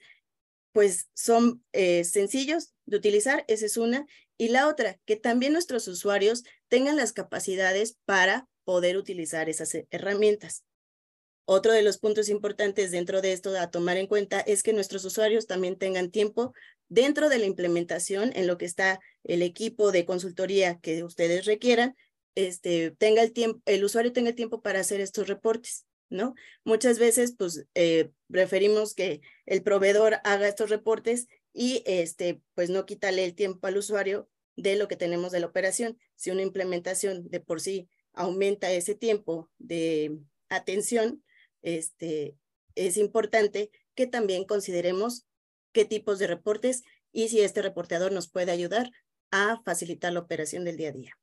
pues son eh, sencillos de utilizar, esa es una. Y la otra, que también nuestros usuarios tengan las capacidades para poder utilizar esas herramientas. Otro de los puntos importantes dentro de esto a tomar en cuenta es que nuestros usuarios también tengan tiempo dentro de la implementación en lo que está el equipo de consultoría que ustedes requieran este, tenga el tiempo, el usuario tenga el tiempo para hacer estos reportes, ¿no? Muchas veces, pues, eh, preferimos que el proveedor haga estos reportes y, este, pues, no quítale el tiempo al usuario de lo que tenemos de la operación. Si una implementación de por sí aumenta ese tiempo de atención, este, es importante que también consideremos qué tipos de reportes y si este reporteador nos puede ayudar a facilitar la operación del día a día.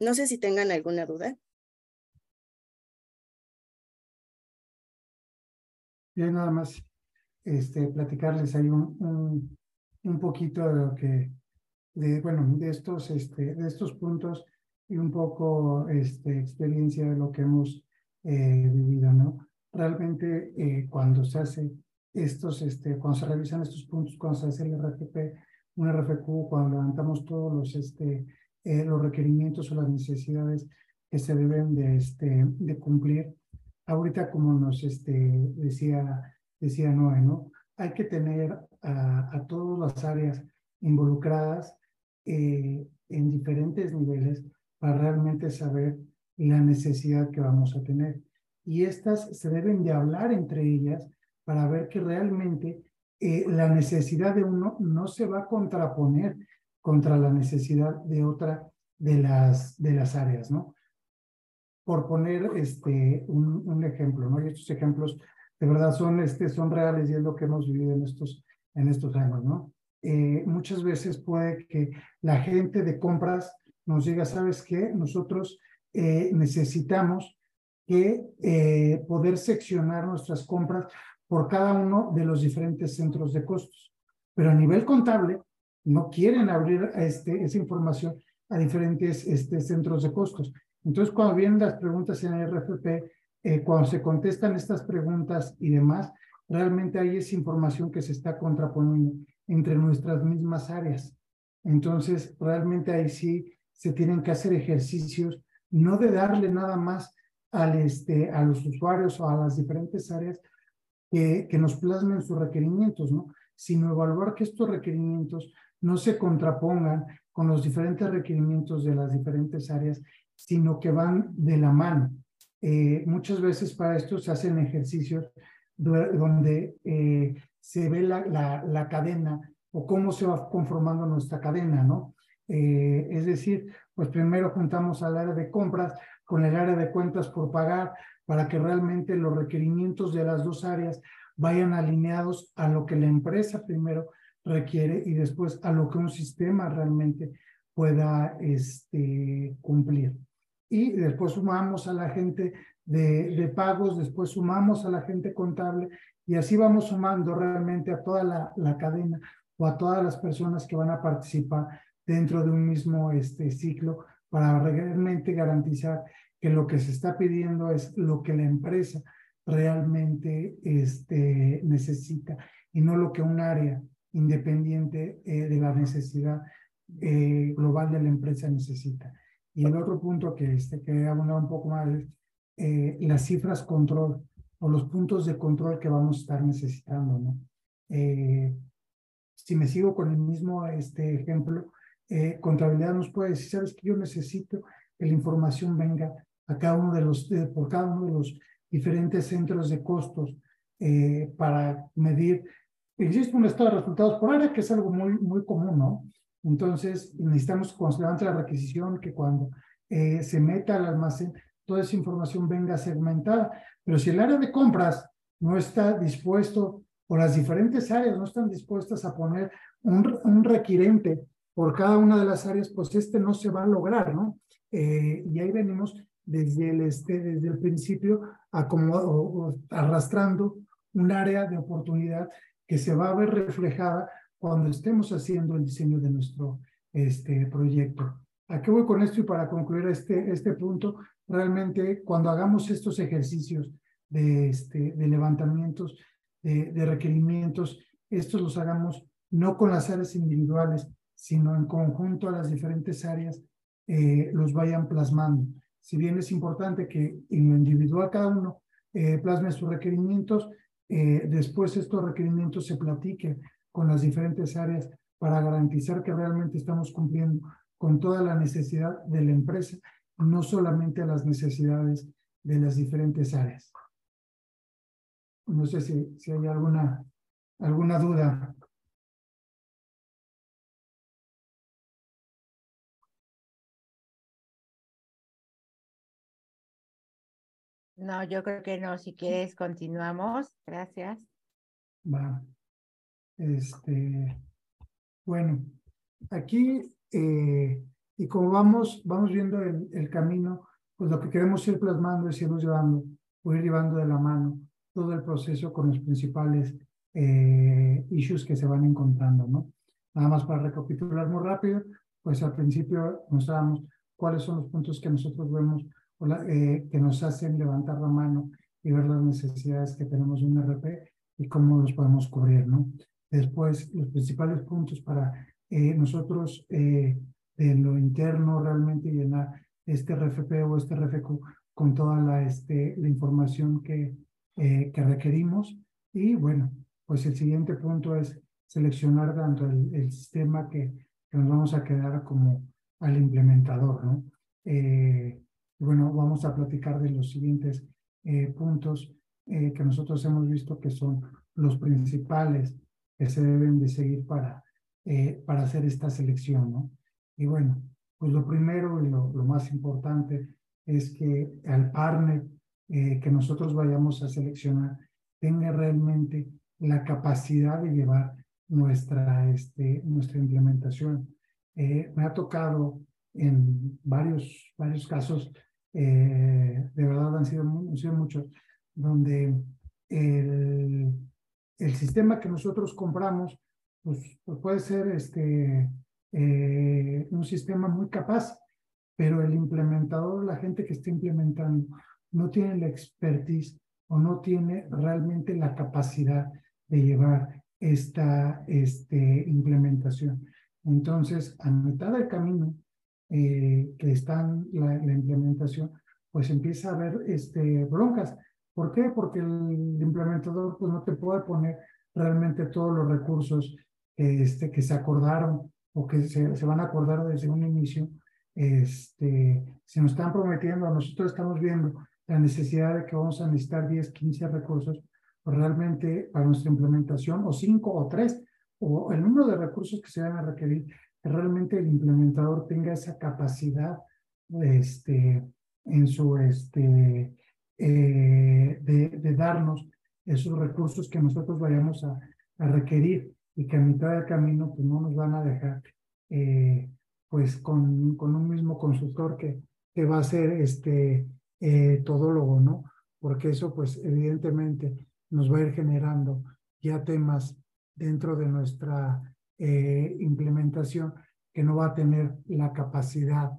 No sé si tengan alguna duda. Yo nada más este, platicarles ahí un, un, poquito de lo que, de, bueno, de estos, este, de estos puntos y un poco este, experiencia de lo que hemos eh, vivido, ¿no? Realmente eh, cuando se hace estos, este, cuando se revisan estos puntos, cuando se hace el RFP, un RFQ, cuando levantamos todos los, este, eh, los requerimientos o las necesidades que se deben de, este, de cumplir. Ahorita, como nos este, decía, decía Noé, ¿no? Hay que tener a, a todas las áreas involucradas eh, en diferentes niveles para realmente saber la necesidad que vamos a tener. Y estas se deben de hablar entre ellas para ver que realmente eh, la necesidad de uno no se va a contraponer contra la necesidad de otra de las, de las áreas, ¿no? Por poner este, un, ejemplo, ¿no? Y estos ejemplos de verdad son, este, son reales y es lo que hemos vivido en estos, en estos años, ¿no? Eh, muchas veces puede que la gente de compras nos diga, ¿sabes qué? Nosotros eh, necesitamos que eh, poder seccionar nuestras compras por cada uno de los diferentes centros de costos. Pero a nivel contable, no quieren abrir este, esa información a diferentes este, centros de costos. Entonces, cuando vienen las preguntas en el RFP, eh, cuando se contestan estas preguntas y demás, realmente hay esa información que se está contraponiendo entre nuestras mismas áreas. Entonces, realmente ahí sí se tienen que hacer ejercicios, no de darle nada más al, este, a los usuarios o a las diferentes áreas que, que nos plasmen sus requerimientos, ¿no? sino evaluar que estos requerimientos no se contrapongan con los diferentes requerimientos de las diferentes áreas, sino que van de la mano. Eh, muchas veces para esto se hacen ejercicios donde eh, se ve la, la, la, cadena o cómo se va conformando nuestra cadena, ¿no? Eh, es decir, pues primero juntamos al área de compras con el área de cuentas por pagar para que realmente los requerimientos de las dos áreas vayan alineados a lo que la empresa primero requiere y después a lo que un sistema realmente pueda este, cumplir. Y después sumamos a la gente de, pagos, después sumamos a la gente contable y así vamos sumando realmente a toda la, la, cadena o a todas las personas que van a participar dentro de un mismo este, ciclo para realmente garantizar que lo que se está pidiendo es lo que la empresa realmente este, necesita y no lo que un área independiente eh, de la necesidad eh, global de la empresa necesita. Y el otro punto que este, quería abundar un poco más es eh, las cifras control o los puntos de control que vamos a estar necesitando, ¿no? Eh, si me sigo con el mismo este ejemplo, eh, contabilidad nos puede decir, sabes que yo necesito que la información venga a cada uno de los, por cada uno de los diferentes centros de costos eh, para medir. Existe un estado de resultados por área que es algo muy, muy común, ¿no? Entonces, necesitamos levante la requisición que cuando eh, se meta al almacén, toda esa información venga segmentada. Pero si el área de compras no está dispuesto o las diferentes áreas no están dispuestas a poner un, un requirente por cada una de las áreas, pues este no se va a lograr, ¿no? Eh, y ahí venimos desde el, este, desde el principio a como, arrastrando un área de oportunidad que se va a ver reflejada cuando estemos haciendo el diseño de nuestro este, proyecto. ¿A voy con esto? Y para concluir este, este punto, realmente cuando hagamos estos ejercicios de, este, de levantamientos de, requerimientos, estos los hagamos no con las áreas individuales, sino en conjunto a las diferentes áreas eh, los vayan plasmando. Si bien es importante que en lo individual cada uno eh, plasme sus requerimientos, eh, después estos requerimientos se platiquen con las diferentes áreas para garantizar que realmente estamos cumpliendo con toda la necesidad de la empresa, no solamente las necesidades de las diferentes áreas. No sé si, si hay alguna, alguna duda. No, yo creo que no. Si quieres, continuamos. Gracias. Va. Este, bueno, aquí, eh, y como vamos, vamos viendo el, el, camino, pues lo que queremos ir plasmando es irnos llevando, o ir llevando de la mano todo el proceso con los principales eh, issues que se van encontrando, ¿no? Nada más para recapitular muy rápido, pues al principio mostrábamos cuáles son los puntos que nosotros vemos eh, que nos hacen levantar la mano y ver las necesidades que tenemos de un RP y cómo los podemos cubrir, ¿no? Después, los principales puntos para eh, nosotros eh, de lo interno realmente llenar este RFP o este RFQ con toda la, este, la información que, eh, que requerimos. Y bueno, pues el siguiente punto es seleccionar tanto el, sistema que, nos vamos a quedar como al implementador, ¿no? Eh, bueno, vamos a platicar de los siguientes eh, puntos que nosotros hemos visto que son los principales que se deben de seguir para, para hacer esta selección, ¿no? Y bueno, pues lo primero y lo, lo más importante es que al partner eh, que nosotros vayamos a seleccionar tenga realmente la capacidad de llevar nuestra, este, nuestra implementación. Eh, me ha tocado en varios, varios casos, eh, de verdad han sido, han sido muchos, donde el, el, sistema que nosotros compramos pues, pues puede ser este, un sistema muy capaz, pero el implementador, la gente que está implementando, no tiene la expertise o no tiene realmente la capacidad de llevar esta este, implementación. Entonces, a mitad del camino eh, que está la, la, implementación, pues empieza a haber este, broncas. ¿Por qué? Porque el implementador pues, no te puede poner realmente todos los recursos este, que se acordaron o que se, se van a acordar desde un inicio. Este, se nos están prometiendo, nosotros estamos viendo la necesidad de que vamos a necesitar 10, 15 recursos pues realmente para nuestra implementación, o 5 o 3, o el número de recursos que se van a requerir, que realmente el implementador tenga esa capacidad este, en su, este, eh, de, darnos esos recursos que nosotros vayamos a, a, requerir y que a mitad del camino pues no nos van a dejar eh, pues con, con un mismo consultor que, que va a ser este, eh, todólogo, ¿no? Porque eso, pues, evidentemente nos va a ir generando ya temas dentro de nuestra eh, implementación que no va a tener la capacidad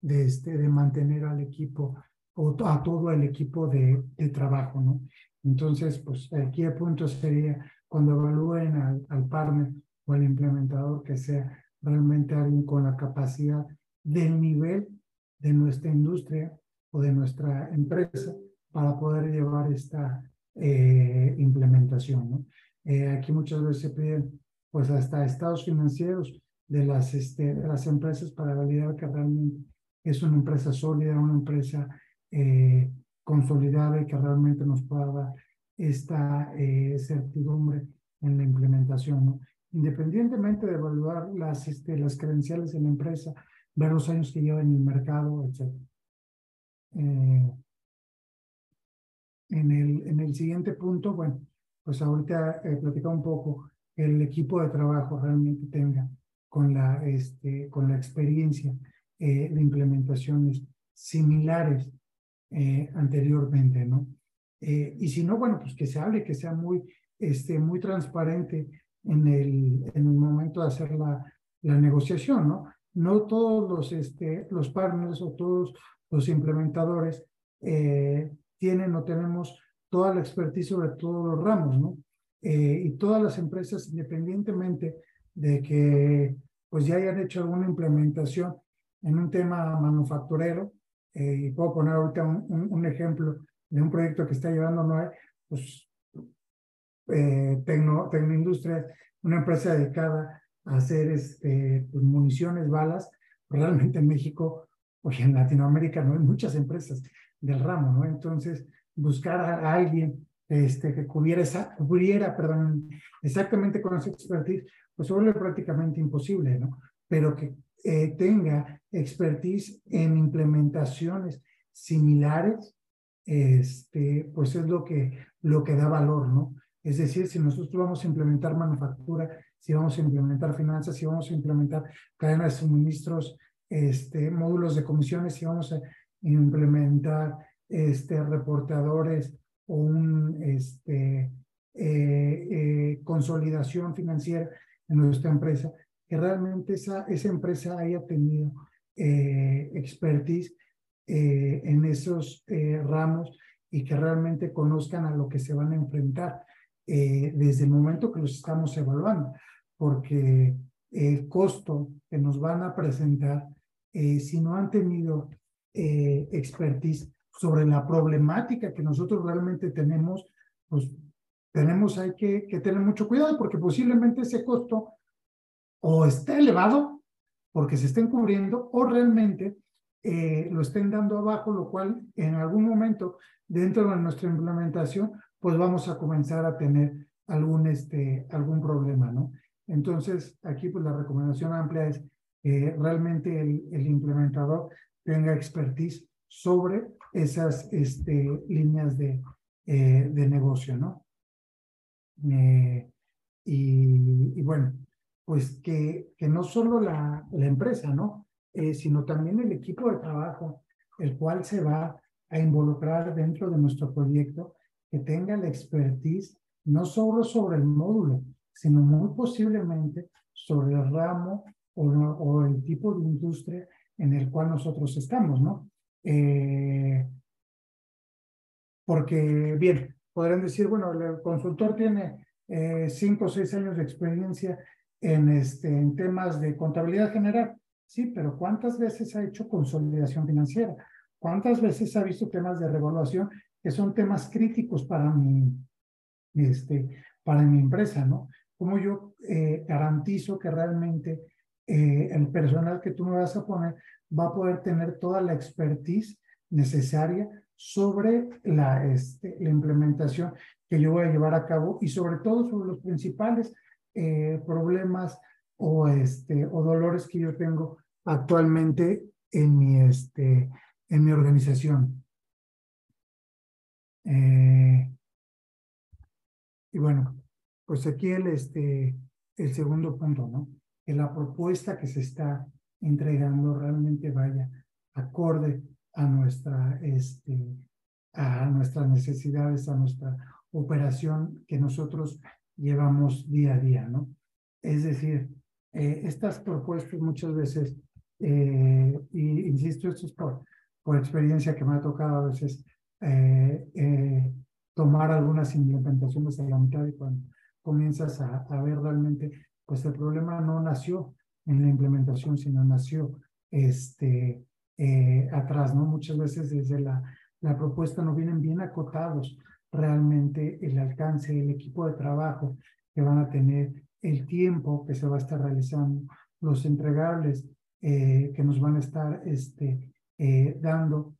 de, este, de mantener al equipo o a todo el equipo de, de trabajo, ¿no? Entonces, pues aquí el punto sería cuando evalúen al, al partner o al implementador que sea realmente alguien con la capacidad del nivel de nuestra industria o de nuestra empresa para poder llevar esta eh, implementación. ¿no? aquí muchas veces se piden pues hasta estados financieros de las, este, de las empresas para validar que realmente es una empresa sólida, una empresa eh, consolidada y que realmente nos pueda dar esta eh, certidumbre en la implementación. ¿no? Independientemente de evaluar las, este, las credenciales de la empresa, ver los años que lleva en el mercado, etc. Eh, en, el, en el siguiente punto, bueno, pues ahorita eh, platicamos un poco el equipo de trabajo realmente tenga con la, este, con la experiencia eh, de implementaciones similares eh, anteriormente, ¿no? Eh, y si no, bueno, pues que se hable, que sea muy, este, muy transparente en el, en el momento de hacer la, la negociación, ¿no? No todos los, este, los partners o todos los implementadores tienen o tenemos toda la expertise sobre todos los ramos, ¿no? Y todas las empresas, independientemente de que pues ya hayan hecho alguna implementación en un tema manufacturero, eh, y puedo poner ahorita un, un, ejemplo de un proyecto que está llevando Noé, pues eh, Tecno, una empresa dedicada a hacer este, pues, municiones, balas. Realmente en México, o en Latinoamérica no hay muchas empresas del ramo, ¿no? Entonces, buscar a alguien este, que cubriera, esa, cubriera perdón, exactamente con esa expertise, pues se vuelve prácticamente imposible, ¿no? Pero que eh, tenga expertise en implementaciones similares, este, pues es lo que, lo que da valor, ¿no? Es decir, si nosotros vamos a implementar manufactura, si vamos a implementar finanzas, si vamos a implementar cadenas de suministros, este, módulos de comisiones, si vamos a implementar este, reportadores o un este, eh, eh, consolidación financiera en nuestra empresa, que realmente esa, esa empresa haya tenido eh, expertise eh, en esos eh, ramos y que realmente conozcan a lo que se van a enfrentar desde el momento que los estamos evaluando, porque el costo que nos van a presentar, si no han tenido expertise sobre la problemática que nosotros realmente tenemos, pues tenemos hay que, tener mucho cuidado porque posiblemente ese costo o está elevado porque se estén cubriendo o realmente eh, lo estén dando abajo, lo cual en algún momento dentro de nuestra implementación, pues vamos a comenzar a tener algún, este, algún problema, ¿no? Entonces, aquí pues la recomendación amplia es que realmente el, el implementador tenga expertise sobre esas este, líneas de, eh, de negocio, ¿no? Eh, y, y, bueno, pues que, que no solo la, la empresa, ¿no? Eh, sino también el equipo de trabajo, el cual se va a involucrar dentro de nuestro proyecto, que tenga la expertise no solo sobre el módulo, sino muy posiblemente sobre el ramo o, o el tipo de industria en el cual nosotros estamos, ¿no? Eh, porque, bien, podrán decir, bueno, el consultor tiene eh, cinco o seis años de experiencia en, este, en temas de contabilidad general. Sí, pero ¿cuántas veces ha hecho consolidación financiera? ¿Cuántas veces ha visto temas de revaluación que son temas críticos para mi, este, para mi empresa, ¿no? ¿Cómo yo eh, garantizo que realmente eh, el personal que tú me vas a poner va a poder tener toda la expertise necesaria sobre la, este, la implementación que yo voy a llevar a cabo y sobre todo sobre los principales eh, problemas o, este, o dolores que yo tengo actualmente en mi, este, en mi organización. Eh, y bueno, pues aquí el, este, el segundo punto, ¿no? Que la propuesta que se está entregando realmente vaya acorde a nuestra, este, a nuestras necesidades, a nuestra operación que nosotros llevamos día a día, ¿no? Es decir, eh, estas propuestas muchas veces, eh, y insisto, esto es por, por experiencia que me ha tocado a veces eh, tomar algunas implementaciones a la mitad y cuando comienzas a, a, ver realmente, pues el problema no nació en la implementación, sino nació este, atrás, ¿no? Muchas veces desde la, la propuesta no vienen bien acotados realmente el alcance, el equipo de trabajo que van a tener, el tiempo que se va a estar realizando, los entregables eh, que nos van a estar este, eh, dando.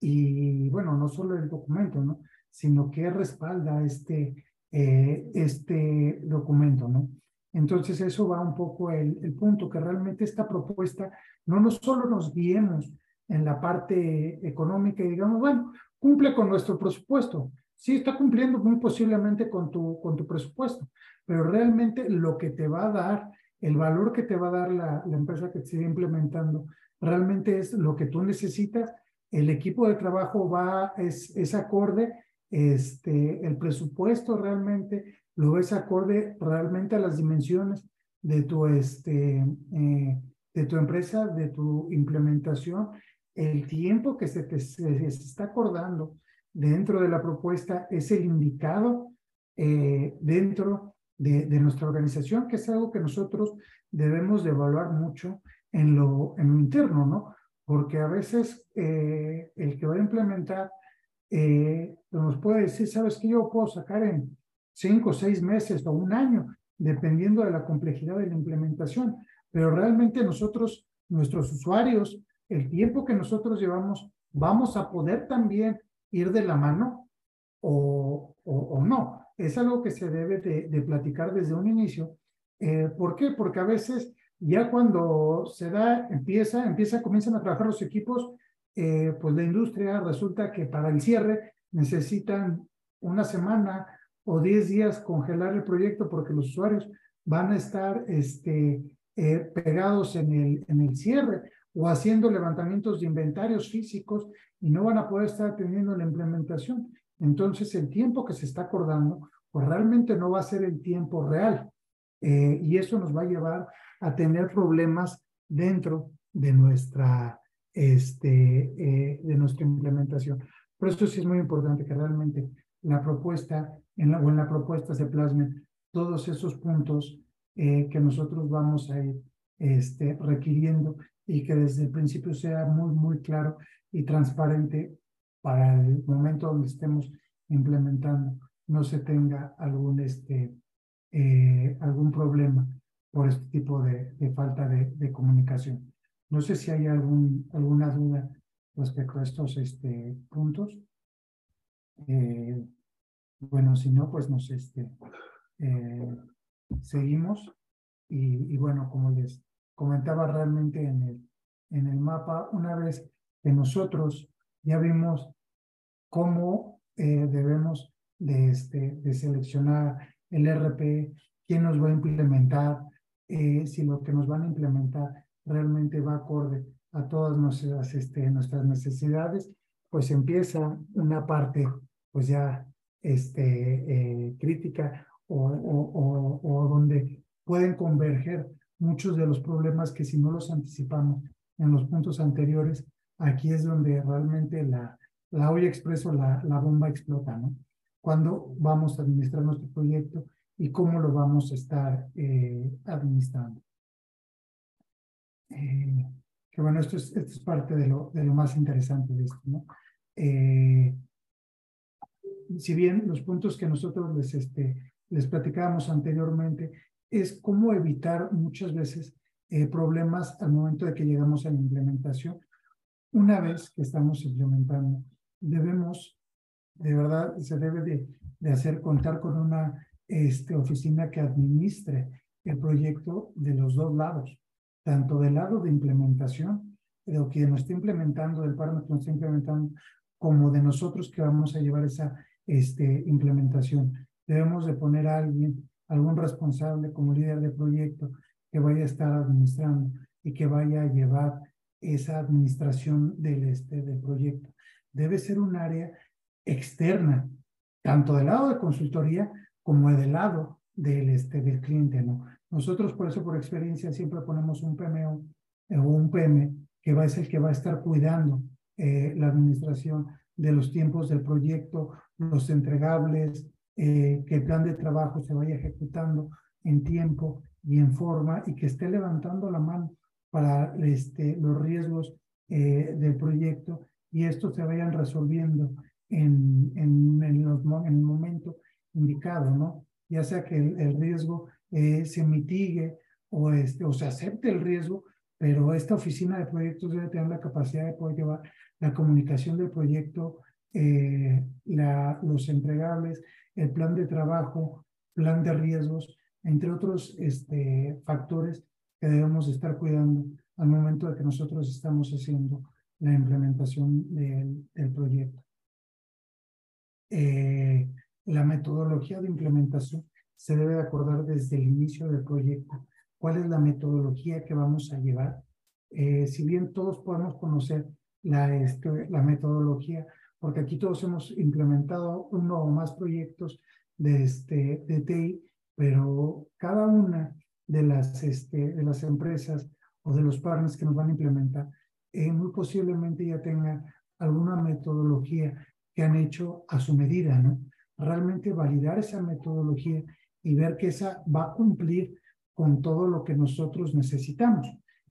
Y bueno, no solo el documento, ¿no? sino que respalda este, eh, este documento. ¿no? Entonces eso va un poco el, el punto, que realmente esta propuesta no, no solo nos guiemos en la parte económica y digamos, bueno, cumple con nuestro presupuesto. Sí, está cumpliendo muy posiblemente con tu, con tu presupuesto, pero realmente lo que te va a dar, el valor que te va a dar la, la empresa que te sigue implementando, realmente es lo que tú necesitas. El equipo de trabajo va, es, es acorde, este, el presupuesto realmente lo ves acorde realmente a las dimensiones de tu, este, eh, de tu empresa, de tu implementación el tiempo que se, te, se, está acordando dentro de la propuesta es el indicado eh, dentro de, de, nuestra organización, que es algo que nosotros debemos de evaluar mucho en lo, en lo interno, ¿no? Porque a veces eh, el que va a implementar nos puede decir, sabes que yo puedo sacar en cinco, seis meses o un año, dependiendo de la complejidad de la implementación, pero realmente nosotros, nuestros usuarios, el tiempo que nosotros llevamos, vamos a poder también ir de la mano o, o, no. Es algo que se debe de, de platicar desde un inicio. Eh, ¿Por qué? Porque a veces ya cuando se da, empieza, empieza, comienzan a trabajar los equipos, eh, pues la industria resulta que para el cierre necesitan una semana o diez días congelar el proyecto porque los usuarios van a estar este, eh, pegados en el, en el cierre o haciendo levantamientos de inventarios físicos y no van a poder estar teniendo la implementación. Entonces, el tiempo que se está acordando, pues realmente no va a ser el tiempo real. Eh, y eso nos va a llevar a tener problemas dentro de nuestra, este, eh, de nuestra implementación. Por eso sí es muy importante que realmente la propuesta, en la, o en la propuesta se plasmen todos esos puntos eh, que nosotros vamos a ir este, requiriendo y que desde el principio sea muy, muy claro y transparente para el momento donde estemos implementando, no se tenga algún, este, eh, algún problema por este tipo de, falta de, de, comunicación. No sé si hay algún, alguna duda respecto a estos este, puntos. Eh, bueno, si no, pues nos este, eh, seguimos. Y, bueno, como les comentaba realmente en el, en el mapa, una vez que nosotros ya vimos cómo eh, debemos de, este, de seleccionar el RP, quién nos va a implementar, si lo que nos van a implementar realmente va acorde a todas nuestras, este, nuestras necesidades, pues empieza una parte pues ya este, eh, crítica o, o, o, o donde pueden converger muchos de los problemas que si no los anticipamos en los puntos anteriores, aquí es donde realmente la, la olla expreso, la, la bomba explota, ¿no? Cuando vamos a administrar nuestro proyecto y cómo lo vamos a estar eh, administrando. Eh, que bueno, esto es, esto es parte de lo, de lo más interesante de esto, ¿no? Eh, si bien los puntos que nosotros les, este, les platicábamos anteriormente es cómo evitar muchas veces eh, problemas al momento de que llegamos a la implementación. Una vez que estamos implementando, debemos, de verdad, se debe de, de hacer contar con una este, oficina que administre el proyecto de los dos lados, tanto del lado de implementación, de lo que nos está implementando, del parámetro que nos está implementando, como de nosotros que vamos a llevar esa este, implementación. Debemos de poner a alguien algún responsable como líder de proyecto que vaya a estar administrando y que vaya a llevar esa administración del, este, del proyecto. Debe ser un área externa, tanto del lado de consultoría como del lado del, este, del cliente. ¿no? Nosotros por eso, por experiencia, siempre ponemos un PMO o un PM que va ser el que va a estar cuidando eh, la administración de los tiempos del proyecto, los entregables, eh, que el plan de trabajo se vaya ejecutando en tiempo y en forma y que esté levantando la mano para este, los riesgos eh, del proyecto y estos se vayan resolviendo en, en, el momento indicado, ¿no? Ya sea que el, riesgo eh, se mitigue o, este, o se acepte el riesgo, pero esta oficina de proyectos debe tener la capacidad de poder llevar la comunicación del proyecto, eh, los entregables, el plan de trabajo, plan de riesgos, entre otros este, factores que debemos estar cuidando al momento de que nosotros estamos haciendo la implementación del, del proyecto. Eh, la metodología de implementación se debe acordar desde el inicio del proyecto. ¿Cuál es la metodología que vamos a llevar? Eh, si bien todos podemos conocer la, este, la metodología, porque aquí todos hemos implementado uno o más proyectos de, este, de TI, pero cada una de las, este, de las empresas o de los partners que nos van a implementar, eh, muy posiblemente ya tenga alguna metodología que han hecho a su medida, ¿no? Realmente validar esa metodología y ver que esa va a cumplir con todo lo que nosotros necesitamos,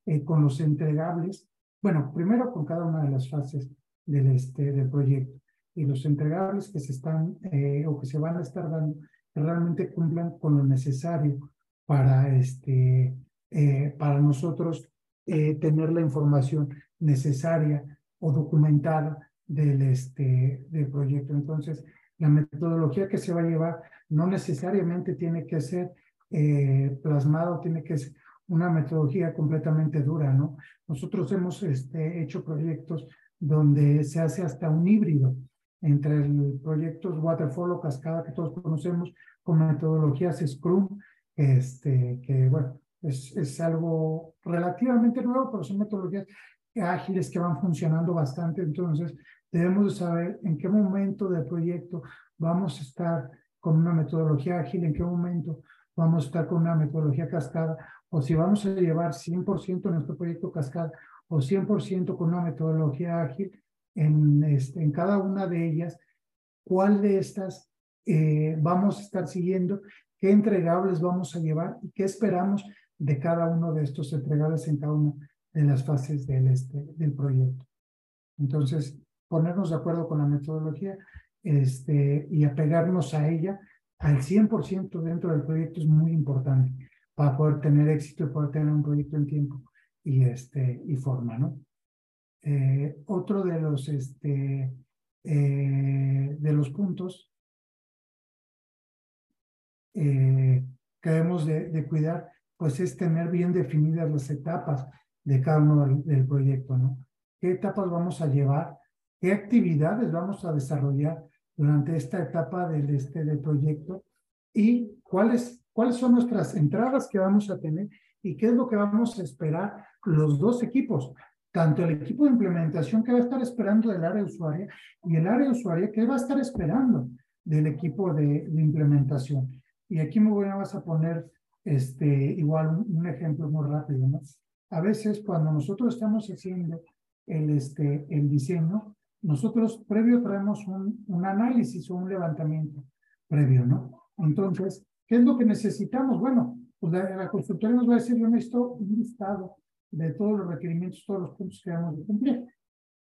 eh, con los entregables, bueno, primero con cada una de las fases del, este, del proyecto y los entregables que se están eh, o que se van a estar dando, que realmente cumplan con lo necesario para, este, eh, para nosotros tener la información necesaria o documentada del, este, del proyecto. Entonces, la metodología que se va a llevar no necesariamente tiene que ser eh, plasmado, tiene que ser una metodología completamente dura, ¿no? Nosotros hemos este, hecho proyectos donde se hace hasta un híbrido entre el proyectos Waterfall o Cascada que todos conocemos con metodologías Scrum, este, que bueno, es, es algo relativamente nuevo, pero son metodologías ágiles que van funcionando bastante. Entonces, debemos saber en qué momento del proyecto vamos a estar con una metodología ágil, en qué momento vamos a estar con una metodología cascada, o si vamos a llevar 100% nuestro proyecto cascada o 100% con una metodología ágil en, este, en cada una de ellas, cuál de estas eh, vamos a estar siguiendo, qué entregables vamos a llevar y qué esperamos de cada uno de estos entregables en cada una de las fases del, este, del proyecto. Entonces, ponernos de acuerdo con la metodología este, y apegarnos a ella al 100% dentro del proyecto es muy importante para poder tener éxito y poder tener un proyecto en tiempo y, este, y forma, ¿no? Eh, otro de los, este, eh, de los puntos eh, que debemos de, de, cuidar, pues es tener bien definidas las etapas de cada uno del, del proyecto, ¿no? ¿Qué etapas vamos a llevar? qué actividades vamos a desarrollar durante esta etapa del, este, del proyecto y cuáles, cuáles son nuestras entradas que vamos a tener y qué es lo que vamos a esperar los dos equipos, tanto el equipo de implementación que va a estar esperando del área usuaria y el área usuaria que va a estar esperando del equipo de, de implementación. Y aquí me voy a, a poner este, igual un, un, ejemplo muy rápido. ¿no? A veces cuando nosotros estamos haciendo el, este, el diseño, nosotros previo traemos un, un análisis o un levantamiento previo, ¿no? Entonces, ¿qué es lo que necesitamos? Bueno, pues la, la nos va a decir, yo necesito un listado de todos los requerimientos, todos los puntos que debemos de cumplir.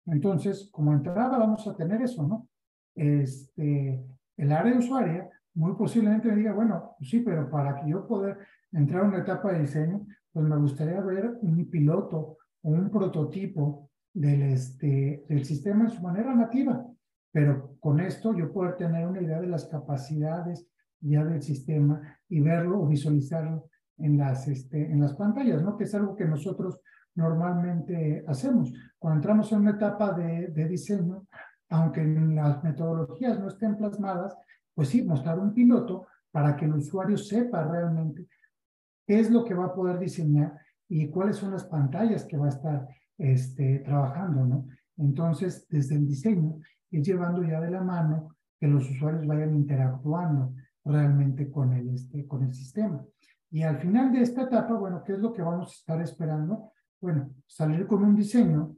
Entonces, como entrada vamos a tener eso, ¿no? Este, el área usuaria muy posiblemente me diga, bueno, sí, pero para que yo pueda entrar a una etapa de diseño, pues me gustaría ver un piloto o un prototipo del, este, del sistema en su manera nativa, pero con esto yo puedo tener una idea de las capacidades ya del sistema y verlo o visualizarlo en las, este, en las pantallas, ¿no? Que es algo que nosotros normalmente hacemos. Cuando entramos en una etapa de, de diseño, aunque las metodologías no estén plasmadas, pues sí, mostrar un piloto para que el usuario sepa realmente qué es lo que va a poder diseñar y cuáles son las pantallas que va a estar este, trabajando, ¿no? Entonces, desde el diseño, es llevando ya de la mano que los usuarios vayan interactuando realmente con el, este, con el sistema. Y al final de esta etapa, bueno, ¿qué es lo que vamos a estar esperando? Bueno, salir con un diseño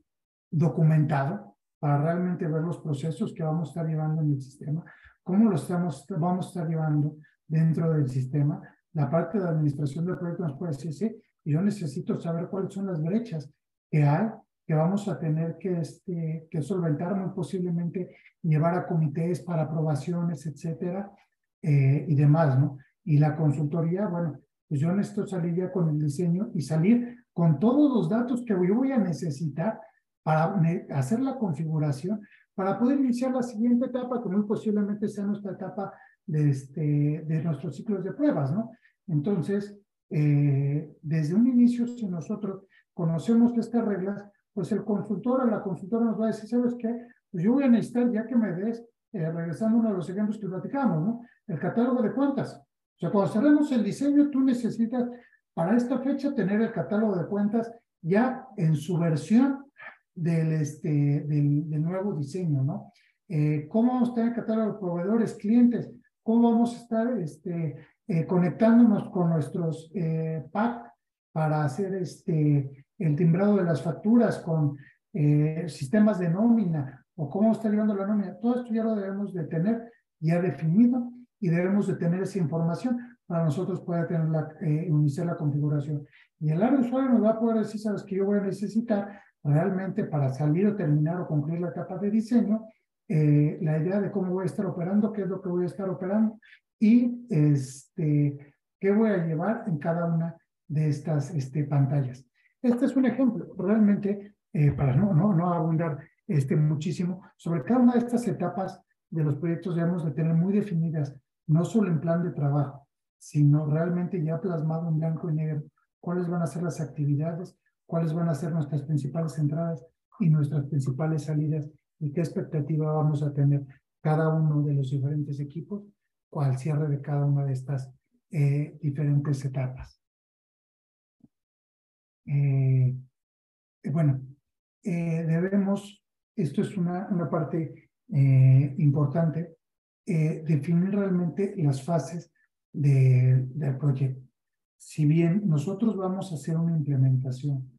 documentado para realmente ver los procesos que vamos a estar llevando en el sistema, cómo los estamos, vamos a estar llevando dentro del sistema. La parte de administración del proyecto nos puede decir, sí, yo necesito saber cuáles son las brechas que hay que vamos a tener que, este, que solventar muy posiblemente, llevar a comités para aprobaciones, etcétera, eh, y demás, ¿no? Y la consultoría, bueno, pues yo necesito salir ya con el diseño y salir con todos los datos que yo voy a necesitar para hacer la configuración, para poder iniciar la siguiente etapa, que muy posiblemente sea nuestra etapa de, este, de nuestros ciclos de pruebas, ¿no? Entonces, eh, desde un inicio, si nosotros conocemos estas reglas, pues el consultor o la consultora nos va a decir, ¿sabes qué? Pues yo voy a necesitar, ya que me des, eh, regresando a uno de los ejemplos que platicamos, ¿no? El catálogo de cuentas. O sea, cuando cerremos el diseño, tú necesitas para esta fecha tener el catálogo de cuentas ya en su versión del, este, del, nuevo diseño, ¿no? Eh, ¿Cómo vamos a tener catálogo de proveedores, clientes? ¿Cómo vamos a estar este, eh, conectándonos con nuestros PAC para hacer este, el timbrado de las facturas con sistemas de nómina o cómo está llegando la nómina. Todo esto ya lo debemos de tener ya definido y debemos de tener esa información para nosotros poder tener la, eh, iniciar la configuración. Y el área usuario nos va a poder decir, sabes que yo voy a necesitar realmente para salir o terminar o concluir la etapa de diseño, eh, la idea de cómo voy a estar operando, qué es lo que voy a estar operando y este, qué voy a llevar en cada una de estas este, pantallas. Este es un ejemplo, realmente, eh, para no, no, no abundar este, muchísimo, sobre cada una de estas etapas de los proyectos debemos de tener muy definidas, no solo en plan de trabajo, sino realmente ya plasmado en blanco y negro, cuáles van a ser las actividades, cuáles van a ser nuestras principales entradas y nuestras principales salidas y qué expectativa vamos a tener cada uno de los diferentes equipos al cierre de cada una de estas eh, diferentes etapas. Eh, bueno, eh, debemos, esto es una, una parte eh, importante, definir realmente las fases de, del proyecto. Si bien nosotros vamos a hacer una implementación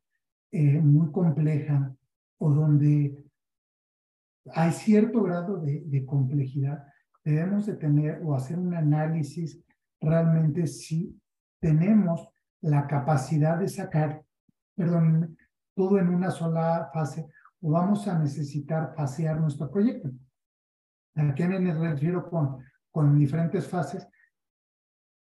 muy compleja o donde hay cierto grado de, de, complejidad, debemos de tener o hacer un análisis realmente si tenemos la capacidad de sacar perdón, todo en una sola fase o vamos a necesitar fasear nuestro proyecto. ¿A qué me refiero con, con diferentes fases?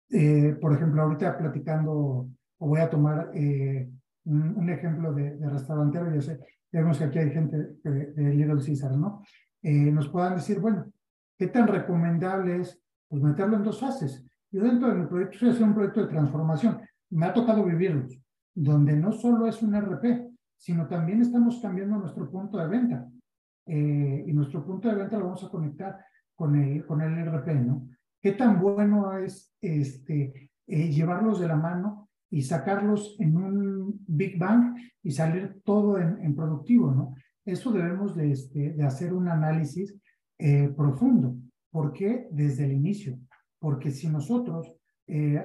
Eh, por ejemplo, ahorita platicando, voy a tomar eh, un, ejemplo de, de, restaurantero, yo sé, vemos que aquí hay gente de, de Little Caesar, ¿no? Eh, nos puedan decir, bueno, ¿qué tan recomendable es pues, meterlo en dos fases? Yo dentro de mi proyecto haciendo un proyecto de transformación, me ha tocado vivirlos donde no solo es un RP, sino también estamos cambiando nuestro punto de venta. Eh, y nuestro punto de venta lo vamos a conectar con el, con el RP, ¿no? ¿Qué tan bueno es este, eh, llevarlos de la mano y sacarlos en un Big Bang y salir todo en, en productivo, ¿no? Eso debemos de, este, de hacer un análisis eh, profundo. ¿Por qué? Desde el inicio. Porque si nosotros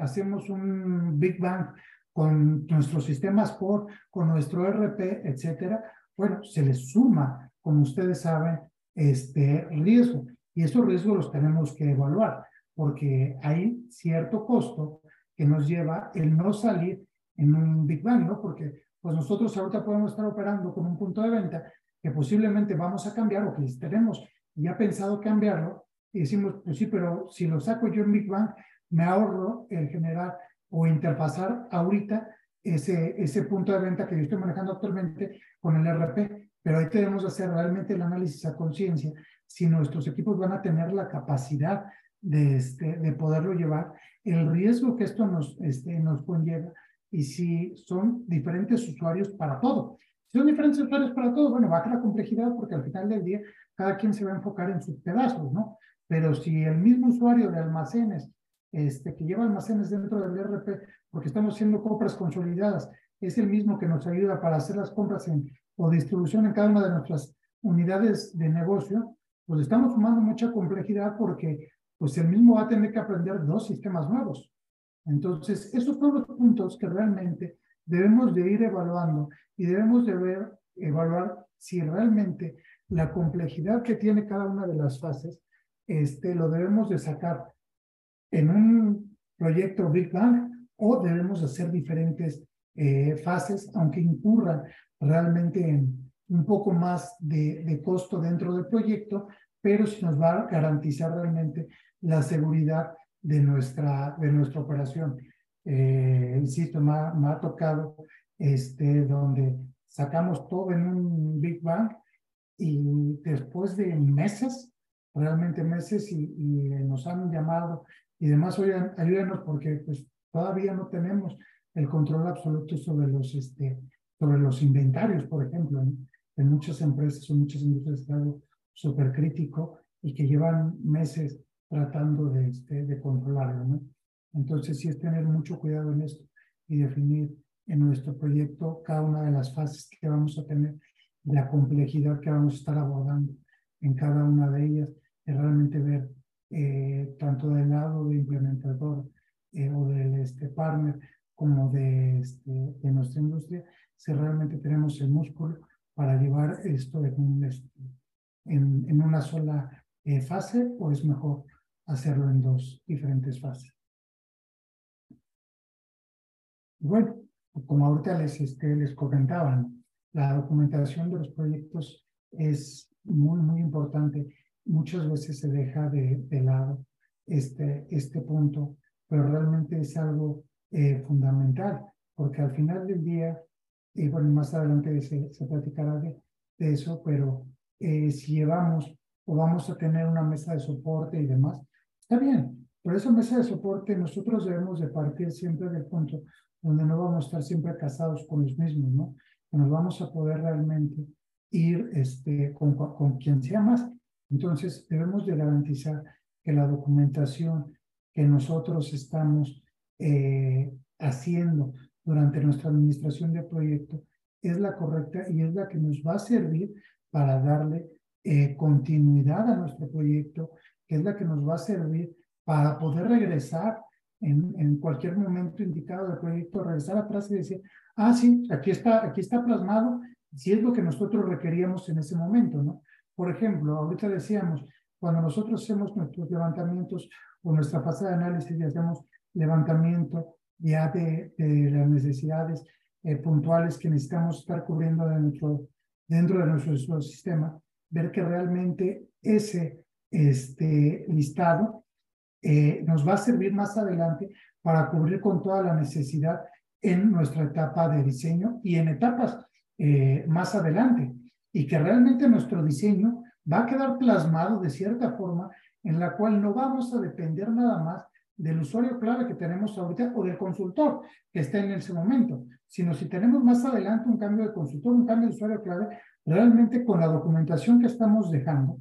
hacemos un Big Bang con nuestros sistemas por, con nuestro RP, etcétera, bueno, se les suma, como ustedes saben, este riesgo. Y esos riesgos los tenemos que evaluar, porque hay cierto costo que nos lleva el no salir en un Big Bang, ¿no? Porque pues nosotros ahorita podemos estar operando con un punto de venta que posiblemente vamos a cambiar o que tenemos ya pensado cambiarlo y decimos, pues sí, pero si lo saco yo en Big Bang, me ahorro el generar o interfazar ahorita ese, ese punto de venta que yo estoy manejando actualmente con el RP, pero ahí tenemos que hacer realmente el análisis a conciencia si nuestros equipos van a tener la capacidad de, este, de poderlo llevar, el riesgo que esto nos, este, nos conlleva y si son diferentes usuarios para todo. Si son diferentes usuarios para todo, bueno, baja la complejidad porque al final del día cada quien se va a enfocar en sus pedazos, ¿no? Pero si el mismo usuario de almacenes este, que lleva almacenes dentro del ERP, porque estamos haciendo compras consolidadas, es el mismo que nos ayuda para hacer las compras en, o distribución en cada una de nuestras unidades de negocio, pues estamos sumando mucha complejidad porque pues el mismo va a tener que aprender dos sistemas nuevos. Entonces, esos son los puntos que realmente debemos de ir evaluando y debemos de ver, evaluar si realmente la complejidad que tiene cada una de las fases, este, lo debemos de sacar en un proyecto Big Bang o debemos hacer diferentes eh, fases, aunque incurra realmente en un poco más de, de costo dentro del proyecto, pero si nos va a garantizar realmente la seguridad de nuestra, de nuestra operación. Eh, insisto, me ha, me ha, tocado este, donde sacamos todo en un Big Bang y después de meses, realmente meses, y, y nos han llamado y demás, oigan, ayúdenos porque pues todavía no tenemos el control absoluto sobre los, este, sobre los inventarios, por ejemplo. En muchas empresas o muchas industrias es algo súper crítico y que llevan meses tratando de, este, de controlarlo. ¿no? Entonces, sí es tener mucho cuidado en esto y definir en nuestro proyecto cada una de las fases que vamos a tener, la complejidad que vamos a estar abordando en cada una de ellas, y realmente ver eh, tanto del lado de implementador eh, o del este, partner como de, este, de nuestra industria, si realmente tenemos el músculo para llevar esto en, este, en, en una sola eh, fase o es mejor hacerlo en dos diferentes fases. Bueno, como ahorita les, este, les comentaban, la documentación de los proyectos es muy, muy importante. Muchas veces se deja de, de lado este, este punto, pero realmente es algo eh, fundamental, porque al final del día, y bueno, más adelante se, se platicará de, de eso, pero eh, si llevamos o vamos a tener una mesa de soporte y demás, Está bien, pero esa mesa de soporte nosotros debemos de partir siempre del punto donde no vamos a estar siempre casados con los mismos, ¿no? Que nos vamos a poder realmente ir este, con, con quien sea más. Entonces, debemos de garantizar que la documentación que nosotros estamos eh, haciendo durante nuestra administración de proyecto es la correcta y es la que nos va a servir para darle eh, continuidad a nuestro proyecto que es la que nos va a servir para poder regresar en, en cualquier momento indicado del proyecto, regresar atrás y decir, ah, sí, aquí está, aquí está plasmado, si es lo que nosotros requeríamos en ese momento, ¿no? Por ejemplo, ahorita decíamos, cuando nosotros hacemos nuestros levantamientos o nuestra fase de análisis y hacemos levantamiento ya de, de las necesidades eh, puntuales que necesitamos estar cubriendo dentro de nuestro sistema, ver que realmente ese este listado eh, nos va a servir más adelante para cubrir con toda la necesidad en nuestra etapa de diseño y en etapas eh, más adelante. Y que realmente nuestro diseño va a quedar plasmado de cierta forma en la cual no vamos a depender nada más del usuario clave que tenemos ahorita o del consultor que está en ese momento, sino si tenemos más adelante un cambio de consultor, un cambio de usuario clave, realmente con la documentación que estamos dejando,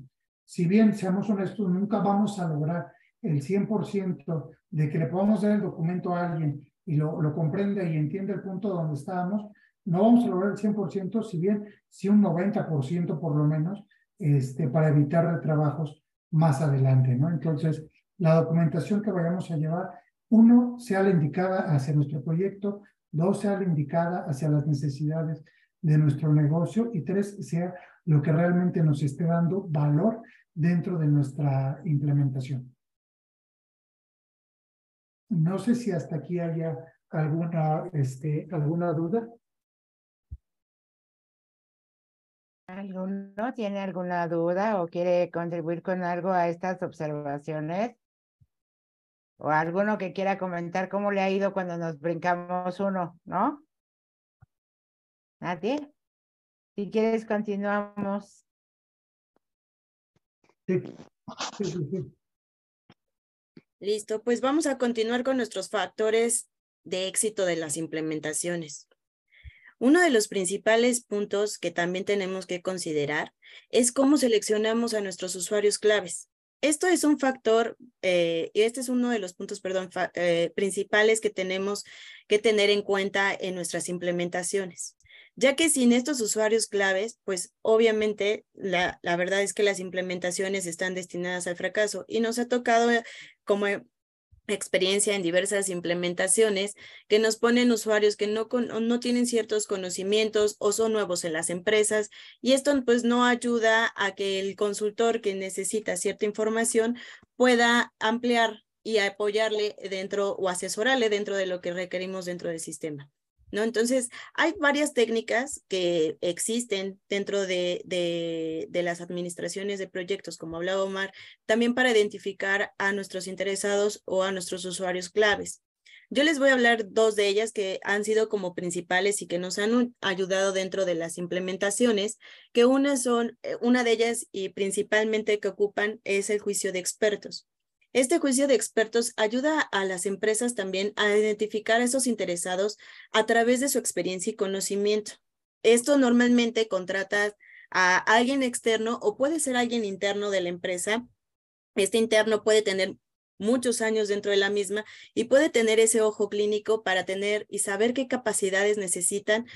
si bien, seamos honestos, nunca vamos a lograr el 100% de que le podamos dar el documento a alguien y lo, lo comprenda y entienda el punto donde estábamos, no vamos a lograr el 100%, si bien sí un 90% por lo menos, este, para evitar retrabajos más adelante, ¿no? Entonces, la documentación que vayamos a llevar, uno, sea la indicada hacia nuestro proyecto, dos, sea la indicada hacia las necesidades de nuestro negocio y tres, sea lo que realmente nos esté dando valor dentro de nuestra implementación. No sé si hasta aquí haya alguna, este, alguna duda. ¿Alguno tiene alguna duda o quiere contribuir con algo a estas observaciones? ¿O alguno que quiera comentar cómo le ha ido cuando nos brincamos uno, no? ¿Nadie? Si quieres, continuamos. Listo, pues vamos a continuar con nuestros factores de éxito de las implementaciones. Uno de los principales puntos que también tenemos que considerar es cómo seleccionamos a nuestros usuarios claves. Esto es un factor, eh, este es uno de los puntos, perdón, eh, principales que tenemos que tener en cuenta en nuestras implementaciones ya que sin estos usuarios claves, pues obviamente la, la, verdad es que las implementaciones están destinadas al fracaso y nos ha tocado eh, como experiencia en diversas implementaciones que nos ponen usuarios que no, no tienen ciertos conocimientos o son nuevos en las empresas y esto pues no ayuda a que el consultor que necesita cierta información pueda ampliar y apoyarle dentro o asesorarle dentro de lo que requerimos dentro del sistema. ¿No? Entonces, hay varias técnicas que existen dentro de, de, las administraciones de proyectos, como hablaba Omar, también para identificar a nuestros interesados o a nuestros usuarios claves. Yo les voy a hablar dos de ellas que han sido como principales y que nos han ayudado dentro de las implementaciones, que una son, eh, una de ellas y principalmente que ocupan es el juicio de expertos. Este juicio de expertos ayuda a las empresas también a identificar a esos interesados a través de su experiencia y conocimiento. Esto normalmente contrata a alguien externo o puede ser alguien interno de la empresa. Este interno puede tener muchos años dentro de la misma y puede tener ese ojo clínico para tener y saber qué capacidades necesitan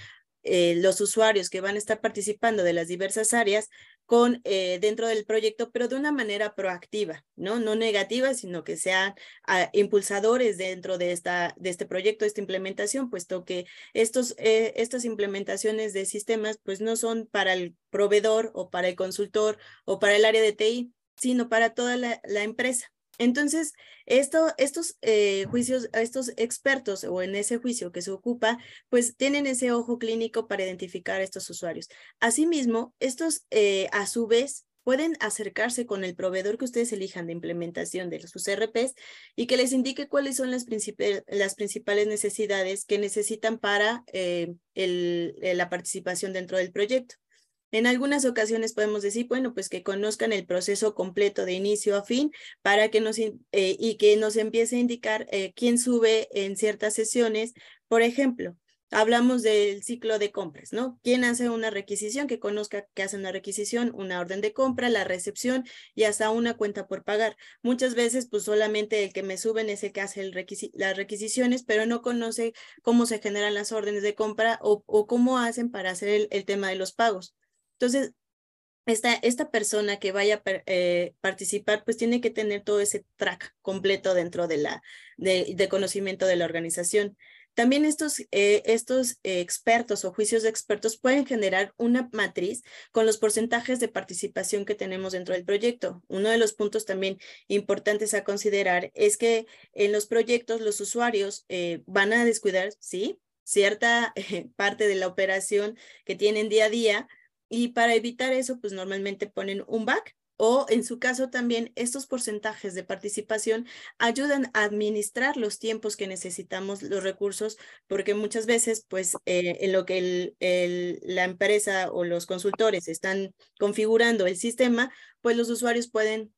eh, los usuarios que van a estar participando de las diversas áreas con eh, dentro del proyecto, pero de una manera proactiva, ¿no? No negativa, sino que sean ah, impulsadores dentro de, esta, de este proyecto, esta implementación, puesto que estos, eh, estas implementaciones de sistemas, pues no son para el proveedor o para el consultor o para el área de TI, sino para toda la empresa. Entonces, esto, estos eh, juicios, estos expertos o en ese juicio que se ocupa, pues tienen ese ojo clínico para identificar a estos usuarios. Asimismo, estos eh, a su vez pueden acercarse con el proveedor que ustedes elijan de implementación de sus RPs y que les indique cuáles son las, las principales necesidades que necesitan para eh, la participación dentro del proyecto. En algunas ocasiones podemos decir, bueno, pues que conozcan el proceso completo de inicio a fin para que nos, eh, y que nos empiece a indicar eh, quién sube en ciertas sesiones. Por ejemplo, hablamos del ciclo de compras, ¿no? ¿Quién hace una requisición? Que conozca que hace una requisición, una orden de compra, la recepción y hasta una cuenta por pagar. Muchas veces, pues solamente el que me suben es el que hace las requisiciones, pero no conoce cómo se generan las órdenes de compra o, cómo hacen para hacer el tema de los pagos. Entonces, esta, esta persona que vaya a eh, participar, pues tiene que tener todo ese track completo dentro de la de, conocimiento de la organización. También estos, eh, estos expertos o juicios de expertos pueden generar una matriz con los porcentajes de participación que tenemos dentro del proyecto. Uno de los puntos también importantes a considerar es que en los proyectos los usuarios eh, van a descuidar, sí, cierta *laughs* parte de la operación que tienen día a día, y para evitar eso, pues normalmente ponen un back o en su caso también estos porcentajes de participación ayudan a administrar los tiempos que necesitamos los recursos porque muchas veces pues eh, en lo que la empresa o los consultores están configurando el sistema pues los usuarios pueden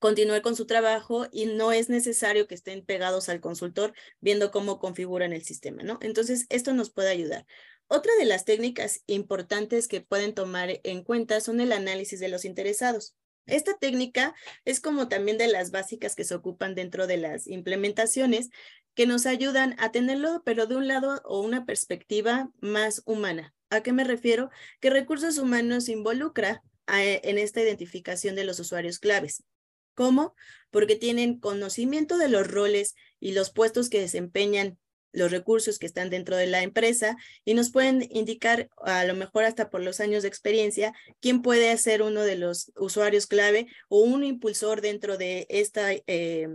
continuar con su trabajo y no es necesario que estén pegados al consultor viendo cómo configuran el sistema, ¿no? Entonces, esto nos puede ayudar. Otra de las técnicas importantes que pueden tomar en cuenta son el análisis de los interesados. Esta técnica es como también de las básicas que se ocupan dentro de las implementaciones que nos ayudan a tenerlo, pero de un lado o una perspectiva más humana. ¿A qué me refiero? Que recursos humanos involucra en esta identificación de los usuarios claves. ¿Cómo? Porque tienen conocimiento de los roles y los puestos que desempeñan los recursos que están dentro de la empresa y nos pueden indicar, a lo mejor hasta por los años de experiencia, quién puede ser uno de los usuarios clave o un impulsor dentro de esta... Eh,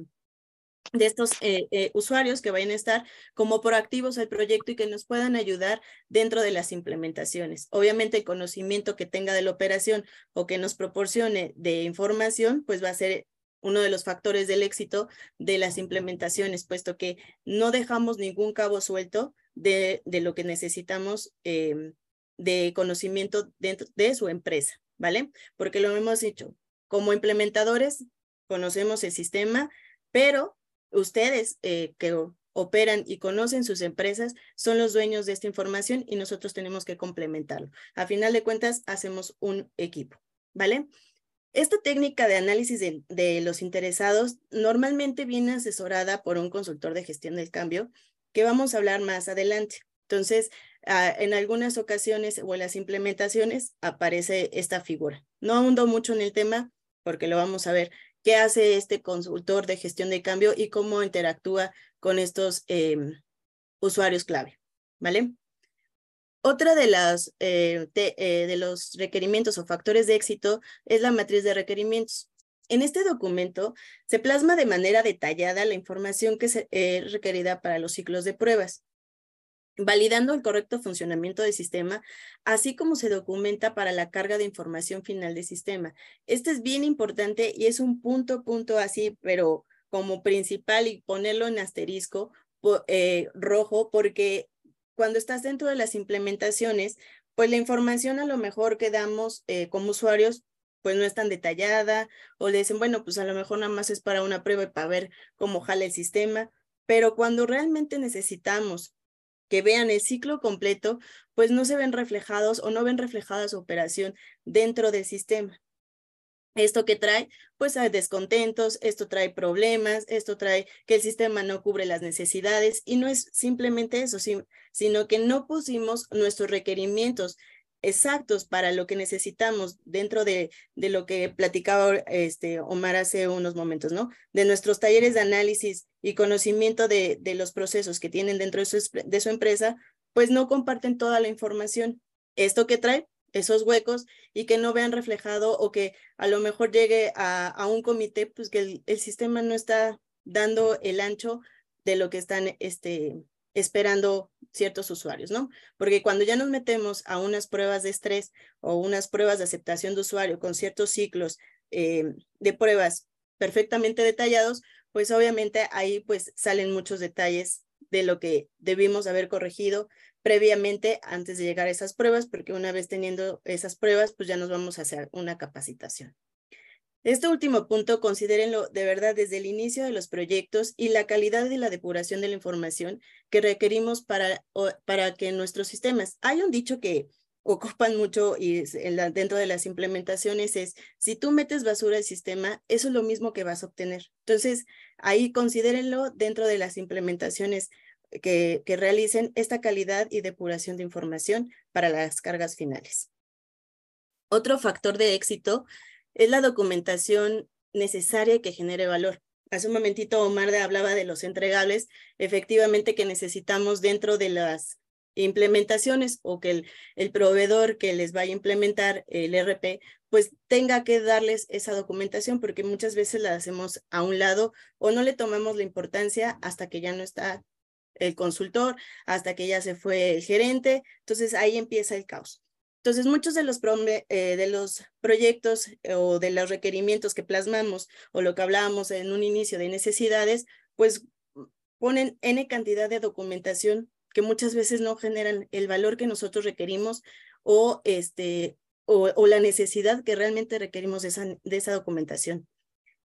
de estos eh, eh, usuarios que vayan a estar como proactivos al proyecto y que nos puedan ayudar dentro de las implementaciones. Obviamente el conocimiento que tenga de la operación o que nos proporcione de información, pues va a ser uno de los factores del éxito de las implementaciones, puesto que no dejamos ningún cabo suelto de, de lo que necesitamos em, de conocimiento dentro de su empresa, ¿vale? Porque lo hemos dicho, como implementadores conocemos el sistema, pero ustedes eh, que operan y conocen sus empresas son los dueños de esta información y nosotros tenemos que complementarlo. A final de cuentas, hacemos un equipo, ¿vale? Esta técnica de análisis de, los interesados normalmente viene asesorada por un consultor de gestión del cambio, que vamos a hablar más adelante. Entonces, ah, en algunas ocasiones o en las implementaciones aparece esta figura. No ahundo mucho en el tema porque lo vamos a ver qué hace este consultor de gestión de cambio y cómo interactúa con estos em, usuarios clave, ¿vale? Otra de, las, eh, eh, de los requerimientos o factores de éxito es la matriz de requerimientos. En este documento se plasma de manera detallada la información que es requerida para los ciclos de pruebas. validando el correcto funcionamiento del sistema, así como se documenta para la carga de información final del sistema. Este es bien importante y es un punto, punto así, pero como principal y ponerlo en asterisco eh, rojo, porque cuando estás dentro de las implementaciones, pues la información a lo mejor que damos eh, como usuarios pues no es tan detallada o le dicen, bueno, pues a lo mejor nada más es para una prueba y para ver cómo jala el sistema, pero cuando realmente necesitamos que vean el ciclo completo, pues no se ven reflejados o no ven reflejada su operación dentro del sistema. ¿Esto que trae? Pues hay descontentos, esto trae problemas, esto trae que el sistema no cubre las necesidades y no es simplemente eso, sino que no pusimos nuestros requerimientos exactos para lo que necesitamos dentro de, de lo que platicaba este Omar hace unos momentos, ¿no? De nuestros talleres de análisis y conocimiento de, de los procesos que tienen dentro de su, de su empresa, pues no comparten toda la información. ¿Esto que trae? Esos huecos y que no vean reflejado o que a lo mejor llegue a, a un comité, pues que el, el, sistema no está dando el ancho de lo que están este, esperando ciertos usuarios, ¿no? Porque cuando ya nos metemos a unas pruebas de estrés o unas pruebas de aceptación de usuario con ciertos ciclos eh, de pruebas perfectamente detallados, pues obviamente ahí pues salen muchos detalles de lo que debimos haber corregido previamente antes de llegar a esas pruebas, porque una vez teniendo esas pruebas, pues ya nos vamos a hacer una capacitación. Este último punto, considérenlo de verdad desde el inicio de los proyectos y la calidad de la depuración de la información que requerimos para, para que nuestros sistemas. Hay un dicho que ocupan mucho y dentro de las implementaciones es, si tú metes basura al sistema, eso es lo mismo que vas a obtener. Entonces, ahí considérenlo dentro de las implementaciones que, que realicen esta calidad y depuración de información para las cargas finales. Otro factor de éxito es la documentación necesaria que genere valor. Hace un momentito Omar hablaba de los entregables, efectivamente que necesitamos dentro de las implementaciones o que el, el, proveedor que les vaya a implementar el RP, pues tenga que darles esa documentación porque muchas veces la hacemos a un lado o no le tomamos la importancia hasta que ya no está el consultor, hasta que ya se fue el gerente. Entonces ahí empieza el caos. Entonces, muchos de los, eh, de los proyectos eh, o de los requerimientos que plasmamos o lo que hablábamos en un inicio de necesidades, pues ponen N cantidad de documentación que muchas veces no generan el valor que nosotros requerimos o, este, o, la necesidad que realmente requerimos de esa, de esa documentación.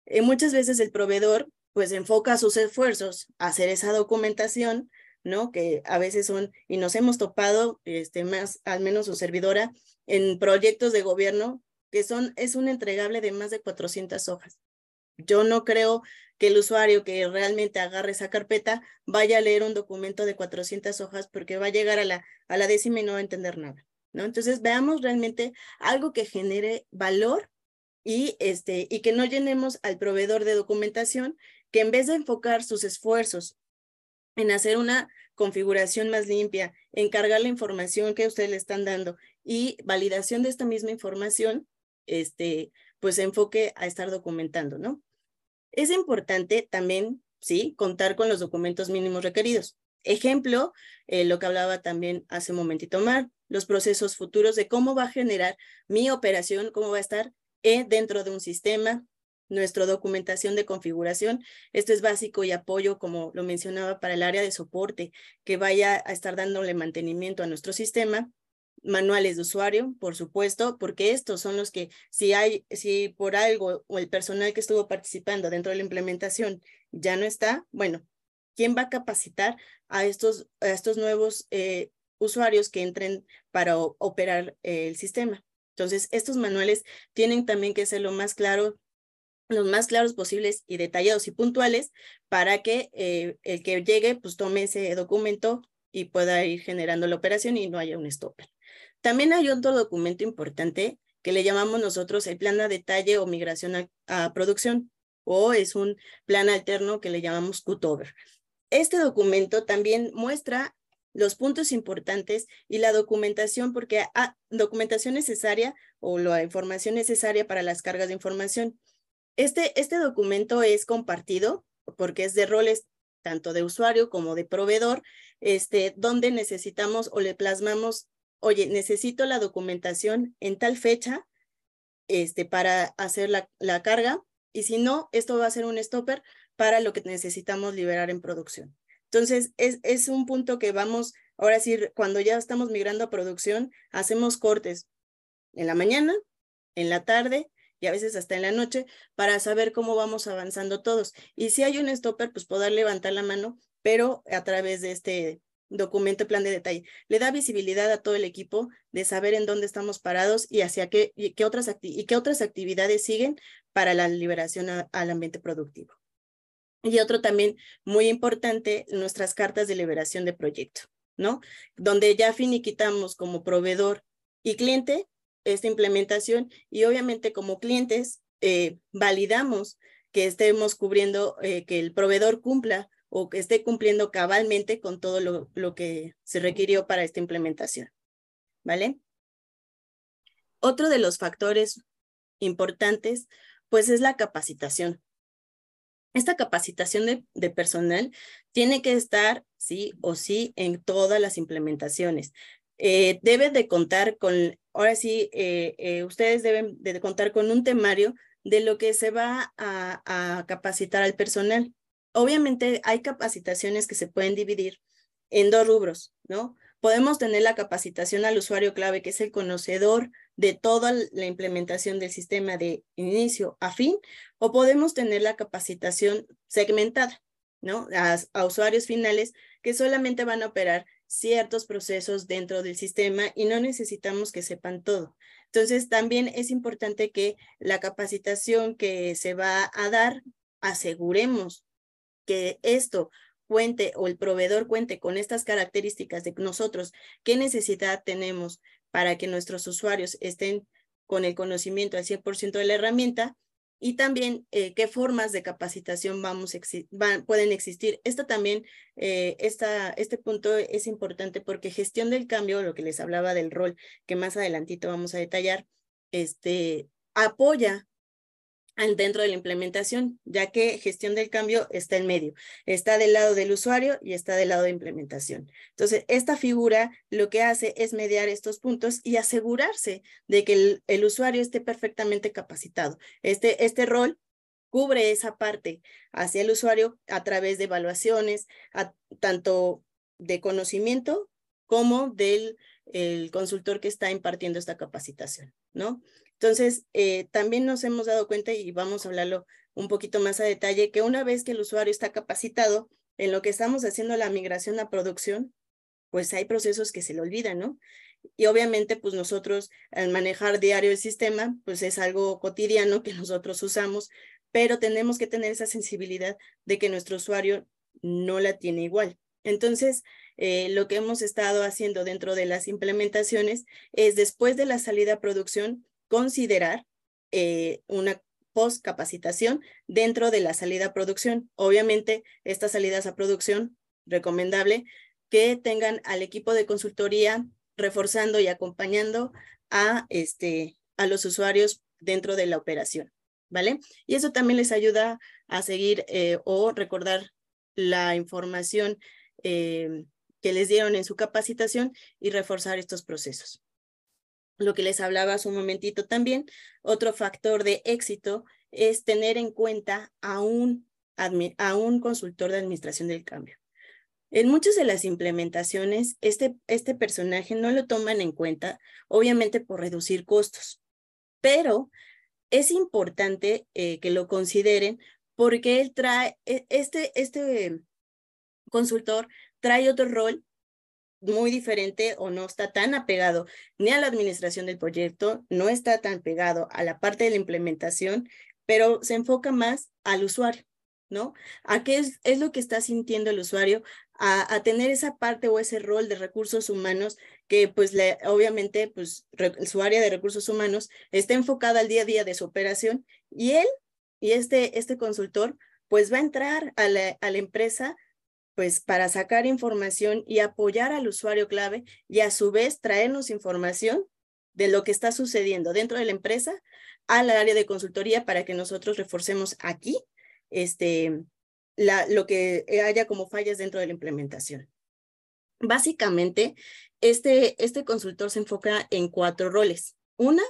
Eh, muchas veces el proveedor pues enfoca sus esfuerzos a hacer esa documentación ¿no? Que a veces son, y nos hemos topado, este, más, al menos su servidora, en proyectos de gobierno que son, es un entregable de más de 400 hojas. Yo no creo que el usuario que realmente agarre esa carpeta vaya a leer un documento de 400 hojas porque va a llegar a la, a la décima y no va a entender nada, ¿no? Entonces veamos realmente algo que genere valor y, este, y que no llenemos al proveedor de documentación que en vez de enfocar sus esfuerzos en hacer una configuración más limpia, en cargar la información que ustedes le están dando y validación de esta misma información, este, pues enfoque a estar documentando, ¿no? Es importante también, sí, contar con los documentos mínimos requeridos. Ejemplo, eh, lo que hablaba también hace un momentito Mar, los procesos futuros de cómo va a generar mi operación, cómo va a estar eh, dentro de un sistema, nuestra documentación de configuración. Esto es básico y apoyo, como lo mencionaba, para el área de soporte, que vaya a estar dándole mantenimiento a nuestro sistema. Manuales de usuario, por supuesto, porque estos son los que, si hay, si por algo o el personal que estuvo participando dentro de la implementación ya no está, bueno, ¿quién va a capacitar a estos, a estos nuevos eh, usuarios que entren para operar el sistema? Entonces, estos manuales tienen también que ser lo más claro los más claros posibles y detallados y puntuales para que eh, el que llegue pues tome ese documento y pueda ir generando la operación y no haya un stopper. También hay otro documento importante que le llamamos nosotros el plan de detalle o migración a, producción o es un plan alterno que le llamamos cutover. Este documento también muestra los puntos importantes y la documentación, porque ah, documentación necesaria o la información necesaria para las cargas de información. Este, este documento es compartido porque es de roles tanto de usuario como de proveedor, este, donde necesitamos o le plasmamos, oye, necesito la documentación en tal fecha este, para hacer la, la carga, y si no, esto va a ser un stopper para lo que necesitamos liberar en producción. Entonces, es, es un punto que vamos, ahora sí, cuando ya estamos migrando a producción, hacemos cortes en la mañana, en la tarde y a veces hasta en la noche para saber cómo vamos avanzando todos. Y si hay un stopper, pues poder levantar la mano, pero a través de este documento plan de detalle. Le da visibilidad a todo el equipo de saber en dónde estamos parados y hacia qué, y qué, otras, y qué otras actividades siguen para la liberación al ambiente productivo. Y otro también muy importante, nuestras cartas de liberación de proyecto, ¿no? Donde ya finiquitamos como proveedor y cliente esta implementación y obviamente como clientes eh, validamos que estemos cubriendo, eh, que el proveedor cumpla o que esté cumpliendo cabalmente con todo lo, lo que se requirió para esta implementación. ¿Vale? Otro de los factores importantes, pues es la capacitación. Esta capacitación de, de, personal tiene que estar sí o sí en todas las implementaciones. Eh, debe de contar con ahora sí, eh, eh, ustedes deben de contar con un temario de lo que se va a, capacitar al personal. Obviamente hay capacitaciones que se pueden dividir en dos rubros, ¿no? Podemos tener la capacitación al usuario clave, que es el conocedor de toda la implementación del sistema de inicio a fin, o podemos tener la capacitación segmentada, ¿no? a usuarios finales que solamente van a operar ciertos procesos dentro del sistema y no necesitamos que sepan todo. Entonces, también es importante que la capacitación que se va a dar, aseguremos que esto cuente o el proveedor cuente con estas características de nosotros, qué necesidad tenemos para que nuestros usuarios estén con el conocimiento al 100% de la herramienta y también eh, qué formas de capacitación vamos pueden existir. Esto también, eh, este punto es importante porque gestión del cambio, lo que les hablaba del rol, que más adelantito vamos a detallar, este, apoya dentro de la implementación, ya que gestión del cambio está en medio, está del lado del usuario y está del lado de implementación. Entonces, esta figura lo que hace es mediar estos puntos y asegurarse de que el, usuario esté perfectamente capacitado. Este, este rol cubre esa parte hacia el usuario a través de evaluaciones, tanto de conocimiento como del el consultor que está impartiendo esta capacitación, ¿no? Entonces, eh, también nos hemos dado cuenta y vamos a hablarlo un poquito más a detalle, que una vez que el usuario está capacitado en lo que estamos haciendo la migración a producción, pues hay procesos que se le olvidan, ¿no? Y obviamente, pues nosotros al manejar diario el sistema, pues es algo cotidiano que *laughs* nosotros usamos, pero tenemos que tener esa sensibilidad de que nuestro usuario no la tiene igual. Entonces, eh, lo que hemos estado haciendo dentro de las implementaciones es después de la salida a producción, considerar eh, una post capacitación dentro de la salida a producción. Obviamente, estas salidas a producción, recomendable que tengan al equipo de consultoría reforzando y acompañando a, este, a los usuarios dentro de la operación, ¿vale? Y eso también les ayuda a seguir eh, o recordar la información eh, que les dieron en su capacitación y reforzar estos procesos lo que les hablaba hace un momentito también, otro factor de éxito es tener en cuenta a un, a un consultor de administración del cambio. En muchas de las implementaciones, este, este personaje no lo toman en cuenta, obviamente por reducir costos, pero es importante eh, que lo consideren porque él trae, e, este, este consultor trae otro rol muy diferente o no está tan apegado ni a la administración del proyecto, no está tan pegado a la parte de la implementación, pero se enfoca más al usuario, ¿no? A qué es, es lo que está sintiendo el usuario, a, a, tener esa parte o ese rol de recursos humanos que pues obviamente pues su área de recursos humanos está enfocada al día a día de su operación y él y este, este consultor pues va a entrar a la, a la empresa pues para sacar información y apoyar al usuario clave y a su vez traernos información de lo que está sucediendo dentro de la empresa al área de consultoría para que nosotros reforcemos aquí este, la, lo que haya como fallas dentro de la implementación. Básicamente, este, este consultor se enfoca en cuatro roles. Una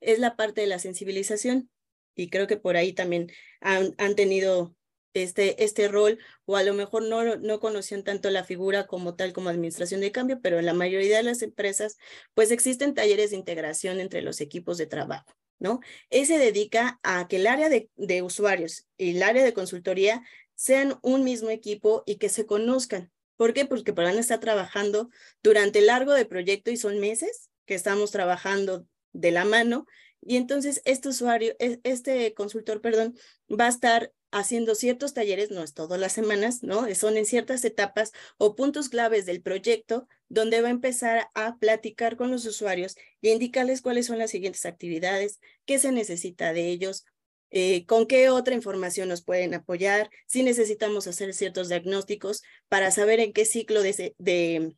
es la parte de la sensibilización y creo que por ahí también han, han tenido este, este rol o a lo mejor no, no conocían tanto la figura como tal como administración de cambio, pero en la mayoría de las empresas pues existen talleres de integración entre los equipos de trabajo. ¿no? Ese dedica a que el área de, de usuarios y el área de consultoría sean un mismo equipo y que se conozcan. ¿Por qué? Porque van a estar trabajando durante largo de proyecto y son meses que estamos trabajando de la mano y entonces este usuario, e, este consultor, perdón, va a estar haciendo ciertos talleres, no es todas las semanas, ¿no? Son en ciertas etapas o puntos claves del proyecto donde va a empezar a platicar con los usuarios y indicarles cuáles son las siguientes actividades, qué se necesita de ellos, eh, con qué otra información nos pueden apoyar, si necesitamos hacer ciertos diagnósticos para saber en qué ciclo de, de,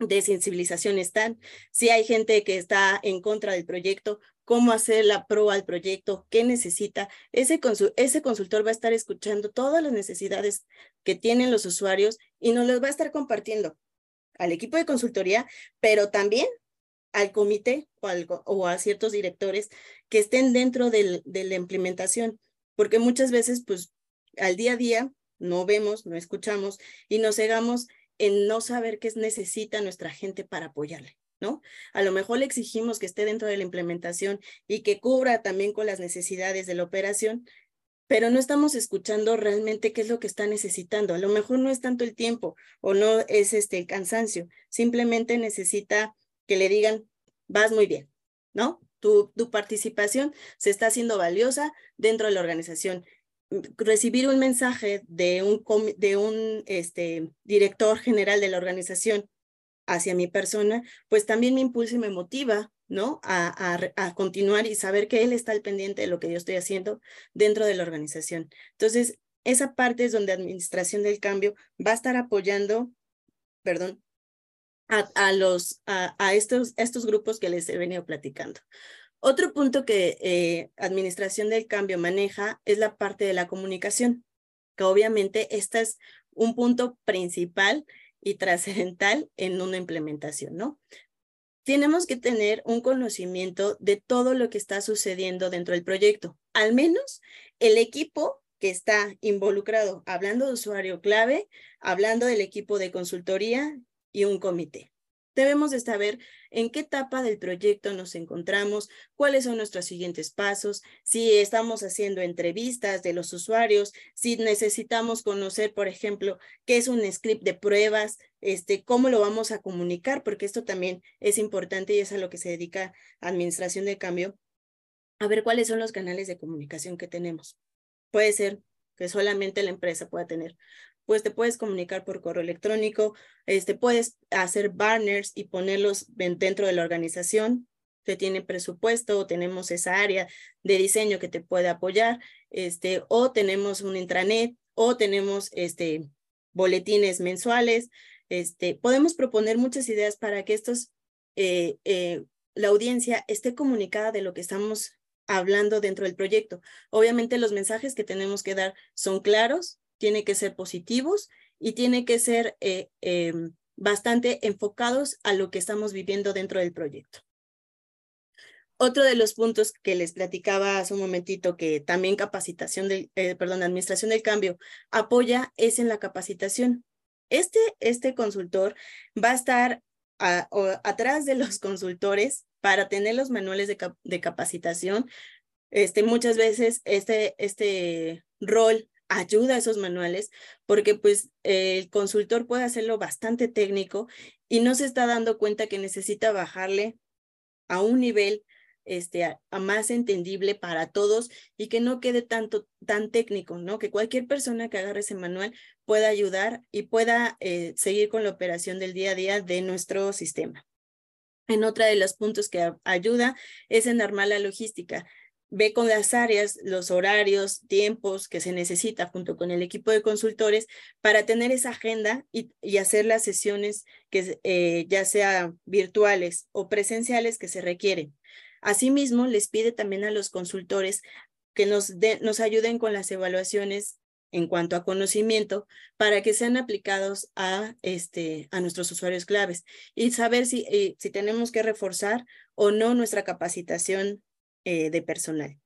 de sensibilización están, si hay gente que está en contra del proyecto, cómo hacer la pro al proyecto, qué necesita. Ese, ese consultor va a estar escuchando todas las necesidades que tienen los usuarios y nos las va a estar compartiendo al equipo de consultoría, pero también al comité o, a ciertos directores que estén dentro del, de la implementación, porque muchas veces, pues, al día a día no vemos, no escuchamos y nos cegamos en no saber qué necesita nuestra gente para apoyarle. A lo mejor le exigimos que esté dentro de la implementación y que cubra también con las necesidades de la operación, pero no estamos escuchando realmente qué es lo que está necesitando. A lo mejor no es tanto el tiempo o no es este el cansancio, simplemente necesita que le digan, vas muy bien, ¿no? Tu, tu participación se está haciendo valiosa dentro de la organización. Recibir un mensaje de un, de un este, director general de la organización hacia mi persona, pues también me impulsa y me motiva, ¿no? A, a, continuar y saber que él está al pendiente de lo que yo estoy haciendo dentro de la organización. Entonces, esa parte es donde Administración del Cambio va a estar apoyando, perdón, a, a los, a, a, estos, estos grupos que les he venido platicando. Otro punto que eh, Administración del Cambio maneja es la parte de la comunicación, que obviamente esta es un punto principal y trascendental en una implementación, ¿no? Tenemos que tener un conocimiento de todo lo que está sucediendo dentro del proyecto, al menos el equipo que está involucrado, hablando de usuario clave, hablando del equipo de consultoría y un comité. Debemos de saber en qué etapa del proyecto nos encontramos, cuáles son nuestros siguientes pasos, si estamos haciendo entrevistas de los usuarios, si necesitamos conocer, por ejemplo, qué es un script de pruebas, este, cómo lo vamos a comunicar, porque esto también es importante y es a lo que se dedica Administración de Cambio, a ver cuáles son los canales de comunicación que tenemos. Puede ser que solamente la empresa pueda tener pues te puedes comunicar por correo electrónico, este, puedes hacer banners y ponerlos dentro de la organización. Se tiene presupuesto tenemos esa área de diseño que te puede apoyar, este, o tenemos un intranet, o tenemos este, boletines mensuales. Este, podemos proponer muchas ideas para que estos, eh, eh, la audiencia esté comunicada de lo que estamos hablando dentro del proyecto. Obviamente los mensajes que tenemos que dar son claros, tiene que ser positivos y tiene que ser eh, em, bastante enfocados a lo que estamos viviendo dentro del proyecto. Otro de los puntos que les platicaba hace un momentito que también capacitación del, eh, perdón, administración del cambio apoya es en la capacitación. Este, este consultor va a estar atrás de los *laughs* consultores para tener los manuales de, de capacitación. Este, muchas veces este, este rol ayuda a esos manuales, porque pues el consultor puede hacerlo bastante técnico y no se está dando cuenta que necesita bajarle a un nivel este, a, más entendible para todos y que no quede tanto tan técnico, ¿no? Que cualquier persona que agarre ese manual pueda ayudar y pueda eh, seguir con la operación del día a día de nuestro sistema. En otra de los puntos que ayuda es en armar la logística ve con las áreas los horarios, tiempos que se necesita junto con el equipo de consultores para tener esa agenda y, hacer las sesiones que eh, ya sea virtuales o presenciales que se requieren. Asimismo, les pide también a los consultores que nos, ayuden con las evaluaciones en cuanto a conocimiento para que sean aplicados a, este, a nuestros usuarios claves y saber si, eh, si tenemos que reforzar o no nuestra capacitación eh, de personal.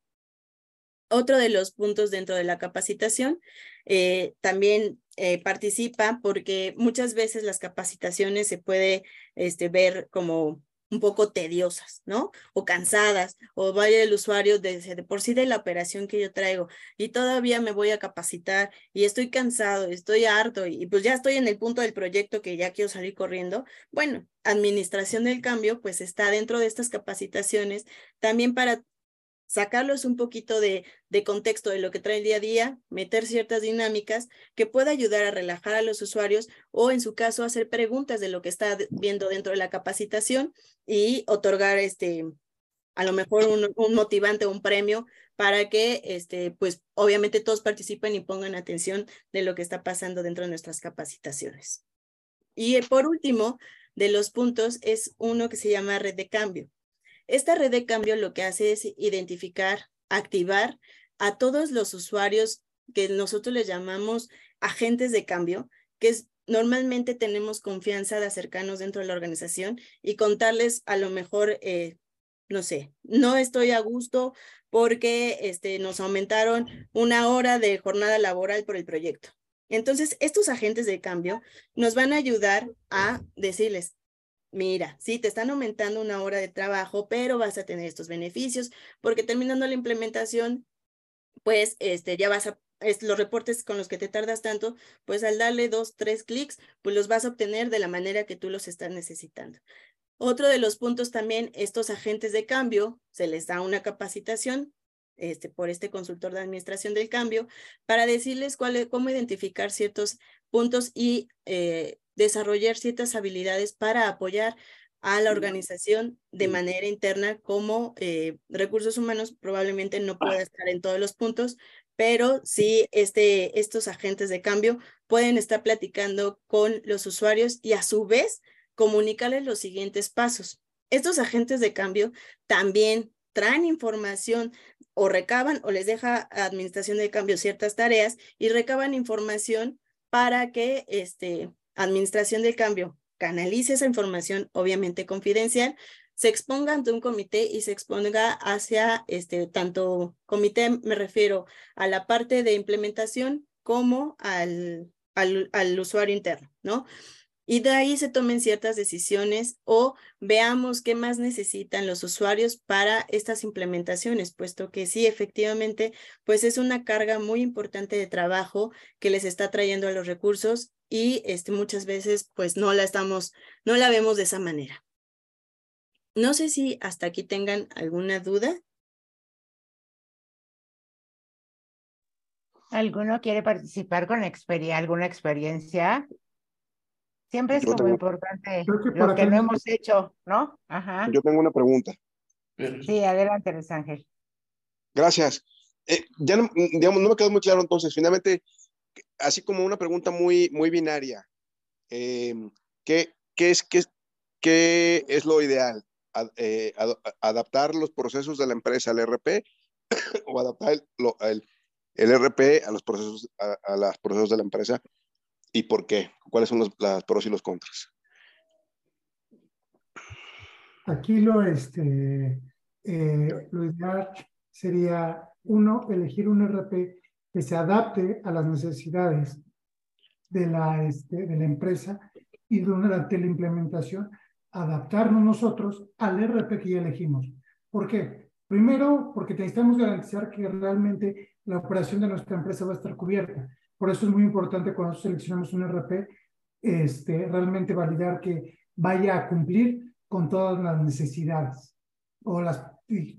Otro de los puntos dentro de la capacitación eh, también participa porque muchas veces las capacitaciones se puede este, ver como un poco tediosas, ¿no? O cansadas, o vaya el usuario de, de, por sí de la operación que yo traigo y todavía me voy a capacitar y estoy cansado, estoy harto y, y pues ya estoy en el punto del proyecto que ya quiero salir corriendo. Bueno, administración del cambio pues está dentro de estas capacitaciones también para sacarlos un poquito de, de, contexto de lo que trae el día a día, meter ciertas dinámicas que pueda ayudar a relajar a los usuarios o en su caso hacer preguntas de lo que está viendo dentro de la capacitación y otorgar este a lo mejor un, un motivante, un premio para que este pues obviamente todos participen y pongan atención de lo que está pasando dentro de nuestras capacitaciones. Y eh, por último, de los puntos es uno que se llama red de cambio. Esta red de cambio lo que hace es identificar, activar a todos los usuarios que nosotros les llamamos agentes de cambio, que normalmente tenemos confianza de acercarnos dentro de la organización y contarles a lo mejor, eh, no sé, no estoy a gusto porque este, nos aumentaron una hora de jornada laboral por el proyecto. Entonces, estos agentes de cambio nos van a ayudar a decirles, mira, sí, te están aumentando una hora de trabajo, pero vas a tener estos beneficios, porque terminando la implementación, pues este, ya vas a, los reportes con los que te tardas tanto, pues al darle dos, tres clics, pues los vas a obtener de la manera que tú los estás necesitando. Otro de los puntos también, estos agentes de cambio, se les da una capacitación este, por este consultor de administración del cambio para decirles cuál, cómo identificar ciertos puntos y eh, desarrollar ciertas habilidades para apoyar a la organización de manera interna como eh, recursos humanos probablemente no pueda estar en todos los puntos, pero sí este, estos agentes de cambio pueden estar platicando con los usuarios y a su vez comunicarles los siguientes pasos. Estos agentes de cambio también traen información o recaban o les deja a administración de cambio ciertas tareas y recaban información para que este, administración del cambio canalice esa información, obviamente confidencial, se exponga ante un comité y se exponga hacia este tanto comité, me refiero a la parte de implementación como al, al, usuario interno, ¿no? y de ahí se tomen ciertas decisiones o veamos qué más necesitan los usuarios para estas implementaciones, puesto que sí, efectivamente, pues es una carga muy importante de trabajo que les está trayendo a los recursos y este, muchas veces pues no la estamos, no la vemos de esa manera. No sé si hasta aquí tengan alguna duda. ¿Alguno quiere participar con experiencia, alguna experiencia? Siempre es como importante lo que no hemos hecho, ¿no? Ajá. Yo tengo una pregunta. Sí, adelante, Luis Ángel. Gracias. Eh, ya no, digamos, no me quedó muy claro entonces, finalmente, así como una pregunta muy, muy binaria, eh, ¿qué, es, qué, qué es lo ideal? Eh, ¿Adaptar los procesos de la empresa al RP *coughs* o adaptar el, el, el RP a los procesos, a, procesos de la empresa? y por qué? ¿Cuáles son los las pros y los contras? Aquí lo, este, eh, lo ideal sería, uno, elegir un RP que se adapte a las necesidades de la, este, de la empresa y durante la implementación adaptarnos nosotros al RP que ya elegimos. ¿Por qué? Primero, porque necesitamos garantizar que realmente la operación de nuestra empresa va a estar cubierta. Por eso es muy importante cuando seleccionamos un RP, este, realmente validar que vaya a cumplir con todas las necesidades o las,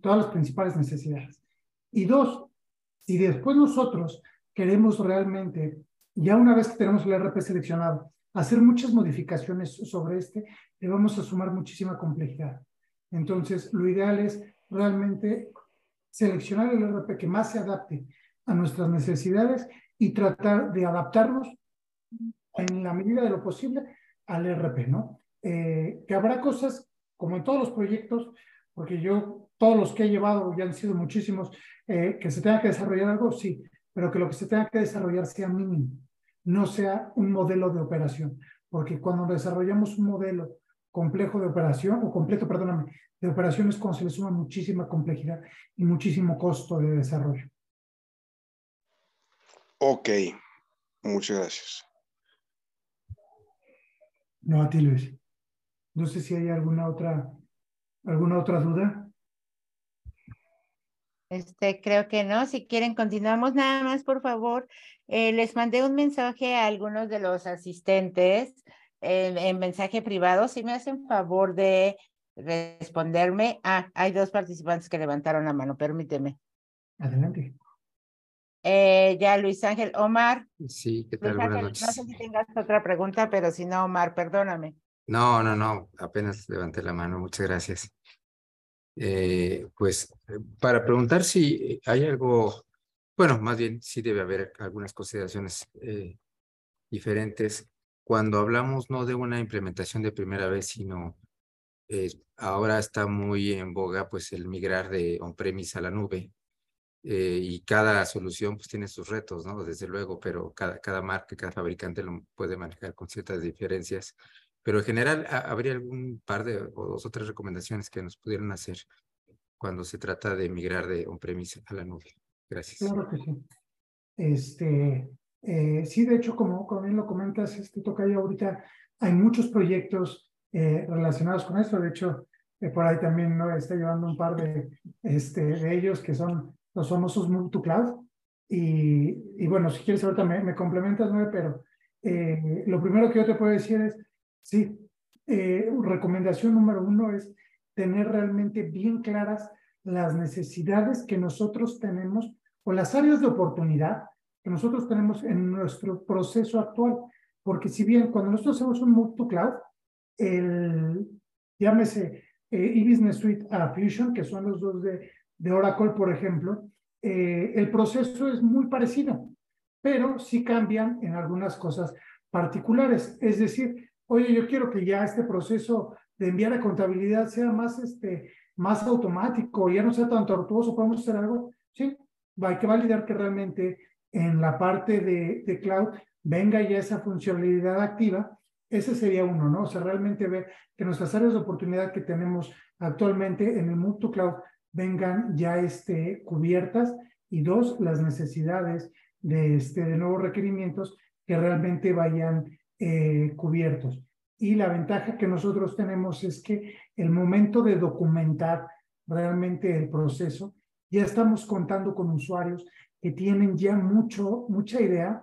todas las principales necesidades. Y dos, si después nosotros queremos realmente, ya una vez que tenemos el RP seleccionado, hacer muchas modificaciones sobre este, le vamos a sumar muchísima complejidad. Entonces, lo ideal es realmente seleccionar el RP que más se adapte a nuestras necesidades y tratar de adaptarnos en la medida de lo posible al RP, ¿no? Eh, que habrá cosas, como en todos los proyectos, porque yo, todos los que he llevado, ya han sido muchísimos, eh, que se tenga que desarrollar algo, sí, pero que lo que se tenga que desarrollar sea mínimo, no sea un modelo de operación, porque cuando desarrollamos un modelo complejo de operación, o completo, perdóname, de operaciones cuando se le suma muchísima complejidad y muchísimo costo de desarrollo. Ok, muchas gracias. No, a ti, Luis. No sé si hay alguna otra, alguna otra duda. Este, creo que no. Si quieren, continuamos nada más, por favor. Eh, les mandé un mensaje a algunos de los asistentes en mensaje privado. Si me hacen favor de responderme. Ah, hay dos participantes que levantaron la mano, permíteme. Adelante. Eh, ya, Luis Ángel. Omar. Sí, ¿qué tal? Buenas noches. No sé si tengas otra pregunta, pero si no, Omar, perdóname. No, no, no, apenas levanté la mano, muchas gracias. Eh, pues para preguntar si hay algo, bueno, más bien sí debe haber algunas consideraciones eh, diferentes cuando hablamos no de una implementación de primera vez, sino eh, ahora está muy en boga pues el migrar de on-premise a la nube. y cada solución pues tiene sus retos, ¿no? Desde luego, pero cada marca, cada fabricante lo puede manejar con ciertas diferencias. Pero en general, ¿habría algún par de o dos o tres recomendaciones que nos pudieran hacer cuando se trata de migrar de on-premise a la nube? Gracias. Claro que sí. Este, eh, sí, de hecho, como, como bien lo comentas, este Tocayo, ahorita hay muchos proyectos eh, relacionados con esto. De hecho, eh, por ahí también ¿no? está llevando un par de, este, de ellos que son los famosos Move to Cloud. Y, y bueno, si quieres ahorita me, me complementas, ¿no? pero lo primero que yo te puedo decir es, Sí, eh, recomendación número uno es tener realmente bien claras las necesidades que nosotros tenemos o las áreas de oportunidad que nosotros tenemos en nuestro proceso actual. Porque si bien cuando nosotros hacemos un move to cloud, el, llámese eh, Suite a Fusion, que son los dos de, de Oracle, por ejemplo, eh, el proceso es muy parecido, pero sí cambian en algunas cosas particulares. Es decir, oye, yo quiero que ya este proceso de enviar a contabilidad sea más, este, más automático, ya no sea tan tortuoso, podemos hacer algo, sí, hay que validar que realmente en la parte de, de cloud venga ya esa funcionalidad activa, ese sería uno, ¿no? O sea, realmente ver que nuestras áreas de oportunidad que tenemos actualmente en el Move Cloud vengan ya este, cubiertas y dos, las necesidades de, este, de nuevos requerimientos que realmente vayan eh, cubiertos. Y la ventaja que nosotros tenemos es que el momento de documentar realmente el proceso, ya estamos contando con usuarios que tienen ya mucho, mucha idea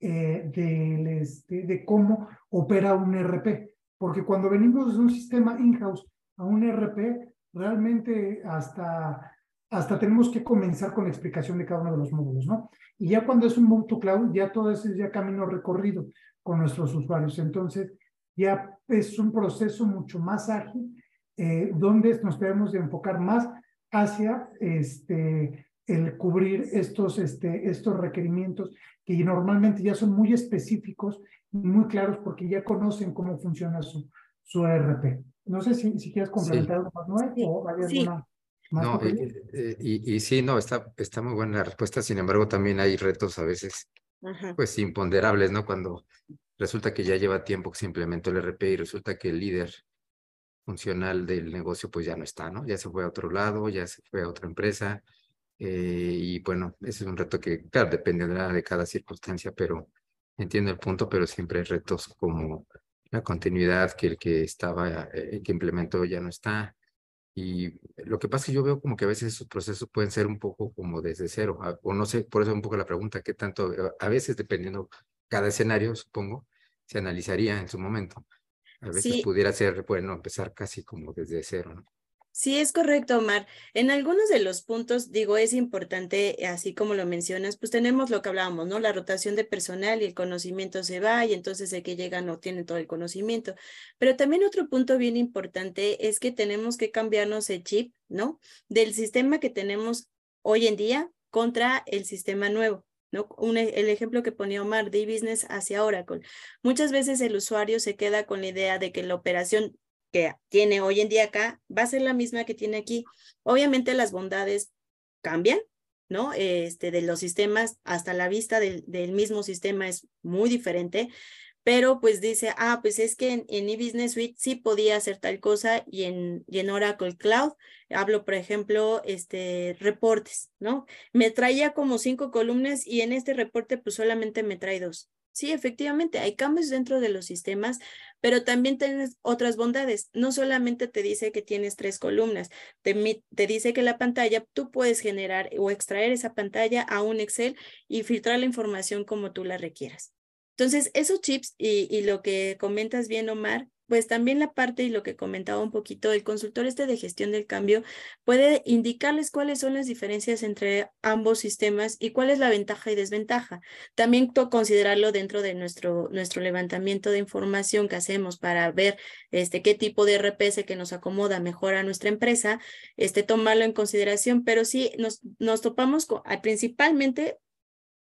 eh, de, este, de, cómo opera un RP. Porque cuando venimos de un sistema in-house a un RP, realmente hasta, hasta tenemos que comenzar con la explicación de cada uno de los módulos, ¿no? Y ya cuando es un to cloud, ya todo ese es ya camino recorrido con nuestros usuarios. Entonces, ya es un proceso mucho más ágil, eh, donde nos debemos de enfocar más hacia este, el cubrir estos, este, estos requerimientos que normalmente ya son muy específicos y muy claros porque ya conocen cómo funciona su, su ERP. No sé si, si quieres complementar algo más nuevo o hay alguna... Más no, eh, eh, y, y, sí, no, está, está muy buena la respuesta. Sin embargo, también hay retos a veces pues imponderables, ¿no? Cuando resulta que ya lleva tiempo que se implementó el RP y resulta que el líder funcional del negocio pues ya no está, ¿no? Ya se fue a otro lado, ya se fue a otra empresa. Eh, y bueno, ese es un reto que, claro, dependerá de cada circunstancia, pero entiendo el punto, pero siempre hay retos como la continuidad, que el que estaba, eh, que implementó ya no está, y lo que pasa es que yo veo como que a veces esos procesos pueden ser un poco como desde cero, ah, o no sé, por eso un poco la pregunta, ¿qué tanto? Eh, a veces dependiendo cada escenario, supongo, se analizaría en su momento. A veces pudiera ser, bueno, empezar casi como desde cero, ¿no? Sí, es correcto, Omar. En algunos de los puntos, digo, es importante, así como lo mencionas, pues tenemos lo que hablábamos, ¿no? La rotación de personal y el conocimiento se va y entonces de que llegan no tienen todo el conocimiento. Pero también otro punto bien importante es que tenemos que cambiarnos el chip, ¿no? Del sistema que tenemos hoy en día contra el sistema nuevo. ¿no? E, el ejemplo que ponía Omar de business hacia Oracle. Muchas veces el usuario se queda con la idea de que la operación que tiene hoy en día acá va a ser la misma que tiene aquí. Obviamente las bondades cambian, ¿no? Este, de los sistemas hasta la vista del, del mismo sistema es muy diferente, pero pues dice, ah, pues es que en, en eBusiness Suite sí podía hacer tal cosa y en, y en Oracle Cloud hablo, por ejemplo, este, reportes, ¿no? Me traía como cinco columnas y en este reporte pues solamente me trae dos. Sí, efectivamente, hay cambios dentro de los sistemas, pero también tienes otras bondades. No solamente te dice que tienes tres columnas, te, te, dice que la pantalla tú puedes generar o extraer esa pantalla a un Excel y filtrar la información como tú la requieras. Entonces, esos chips y, y, lo que comentas bien, Omar, pues también la parte y lo que comentaba un poquito, el consultor este de gestión del cambio puede indicarles cuáles son las diferencias entre ambos sistemas y cuál es la ventaja y desventaja. También considerarlo dentro de nuestro, nuestro levantamiento de información que hacemos para ver este, qué tipo de RPS que nos acomoda mejor a nuestra empresa, este, tomarlo en consideración, pero sí nos, nos topamos con, principalmente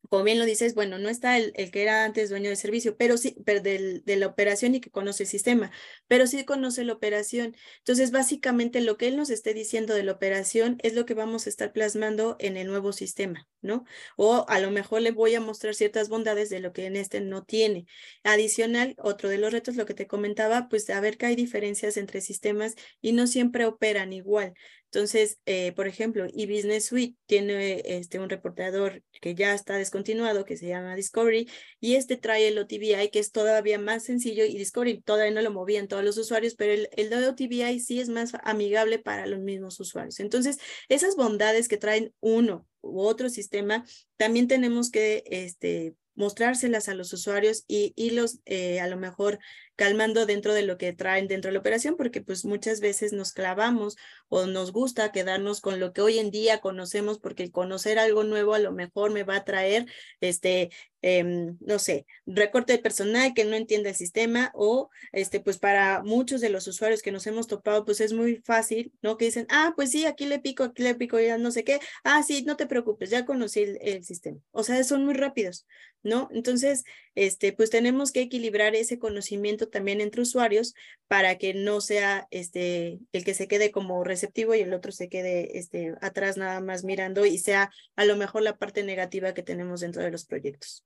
como bien lo dices, bueno, no está el, el, que era antes dueño de servicio, pero sí, pero del, de la operación y que conoce el sistema, pero sí conoce la operación. Entonces, básicamente lo que él nos esté diciendo de la operación es lo que vamos a estar plasmando en el nuevo sistema, ¿no? O a lo mejor le voy a mostrar ciertas bondades de lo que en este no tiene. Adicional, otro de los retos, lo que te comentaba, pues a ver que hay diferencias entre sistemas y no siempre operan igual. Entonces, eh, por ejemplo, eBusiness Suite tiene este, un reportador que ya está descontinuado, que se llama Discovery, y este trae el OTBI, que es todavía más sencillo, y Discovery todavía no lo movían todos los usuarios, pero el, el OTBI sí es más amigable para los mismos usuarios. Entonces, esas bondades que traen uno u otro sistema, también tenemos que este, mostrárselas a los usuarios y, y los eh, a lo mejor calmando dentro de lo que traen dentro de la operación, porque pues muchas veces nos clavamos o nos gusta quedarnos con lo que hoy en día conocemos, porque el conocer algo nuevo a lo mejor me va a traer, este, eh, no sé, recorte de personal que no entiende el sistema o, este, pues para muchos de los usuarios que nos hemos topado, pues es muy fácil, ¿no? Que dicen, ah, pues sí, aquí le pico, aquí le pico, ya no sé qué, ah, sí, no te preocupes, ya conocí el, el sistema. O sea, son muy rápidos, ¿no? Entonces, este, pues tenemos que equilibrar ese conocimiento también entre usuarios para que no sea este, el que se quede como receptivo y el otro se quede este, atrás nada más mirando y sea a lo mejor la parte negativa que tenemos dentro de los proyectos.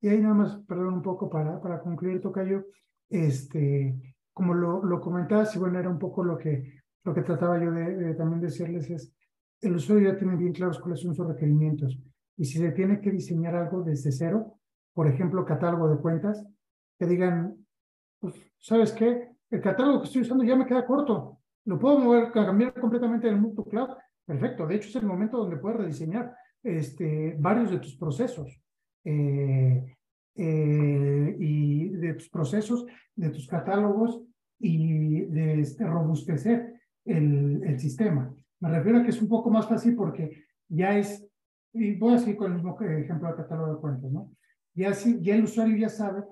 Y ahí nada más, perdón un poco para, para concluir, Tocayo, este, como lo, lo comentabas, y bueno, era un poco lo que, lo que trataba yo de, de también decirles es, el usuario ya tiene bien claros cuáles son sus requerimientos. Y si se tiene que diseñar algo desde cero, por ejemplo, catálogo de cuentas, que digan, pues, ¿sabes qué? El catálogo que estoy usando ya me queda corto. Lo puedo mover, cambiar completamente del mundo cloud. Perfecto. De hecho, es el momento donde puedes rediseñar este, varios de tus procesos. Eh, eh, y de tus procesos, de tus catálogos y de este, robustecer el, el sistema. Me refiero a que es un poco más fácil porque ya es, y voy a seguir con el mismo ejemplo del catálogo de cuentas, ¿no? Ya, ya el usuario ya sabe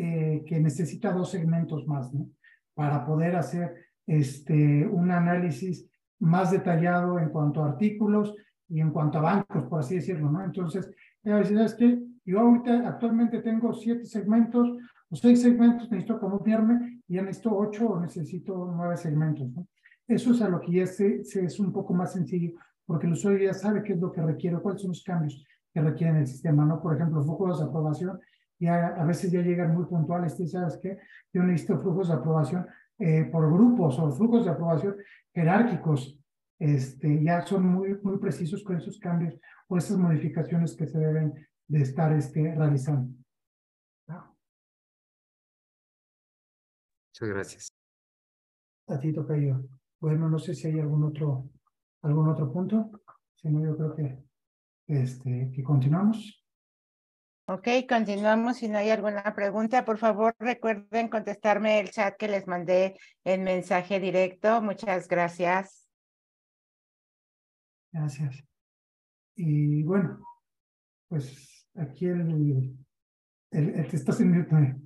eh, que necesita dos segmentos más, ¿no? Para poder hacer este, un análisis más detallado en cuanto a artículos y en cuanto a bancos, por así decirlo, ¿no? Entonces, ¿sabes qué? Yo ahorita actualmente tengo siete segmentos o seis segmentos, necesito cambiarme y ya necesito ocho o necesito nueve segmentos, ¿no? Eso es a lo que ya se, se es un poco más sencillo, porque el usuario ya sabe qué es lo que requiere, cuáles son los cambios que requiere el sistema, ¿no? Por ejemplo, flujos de aprobación ya a veces ya llegan muy puntuales, y sabes que yo necesito flujos de aprobación eh, por grupos o flujos de aprobación jerárquicos, este, ya son muy, muy precisos con esos cambios o esas modificaciones que se deben de estar este, realizando. Muchas gracias. A ti toca yo. Bueno, no sé si hay algún otro, algún otro punto. Si no, yo creo que, este, que continuamos. Ok, continuamos. Si no hay alguna pregunta, por favor recuerden contestarme el chat que les mandé en mensaje directo. Muchas gracias. Gracias. Y bueno, pues aquí el, el, el, estás en mute.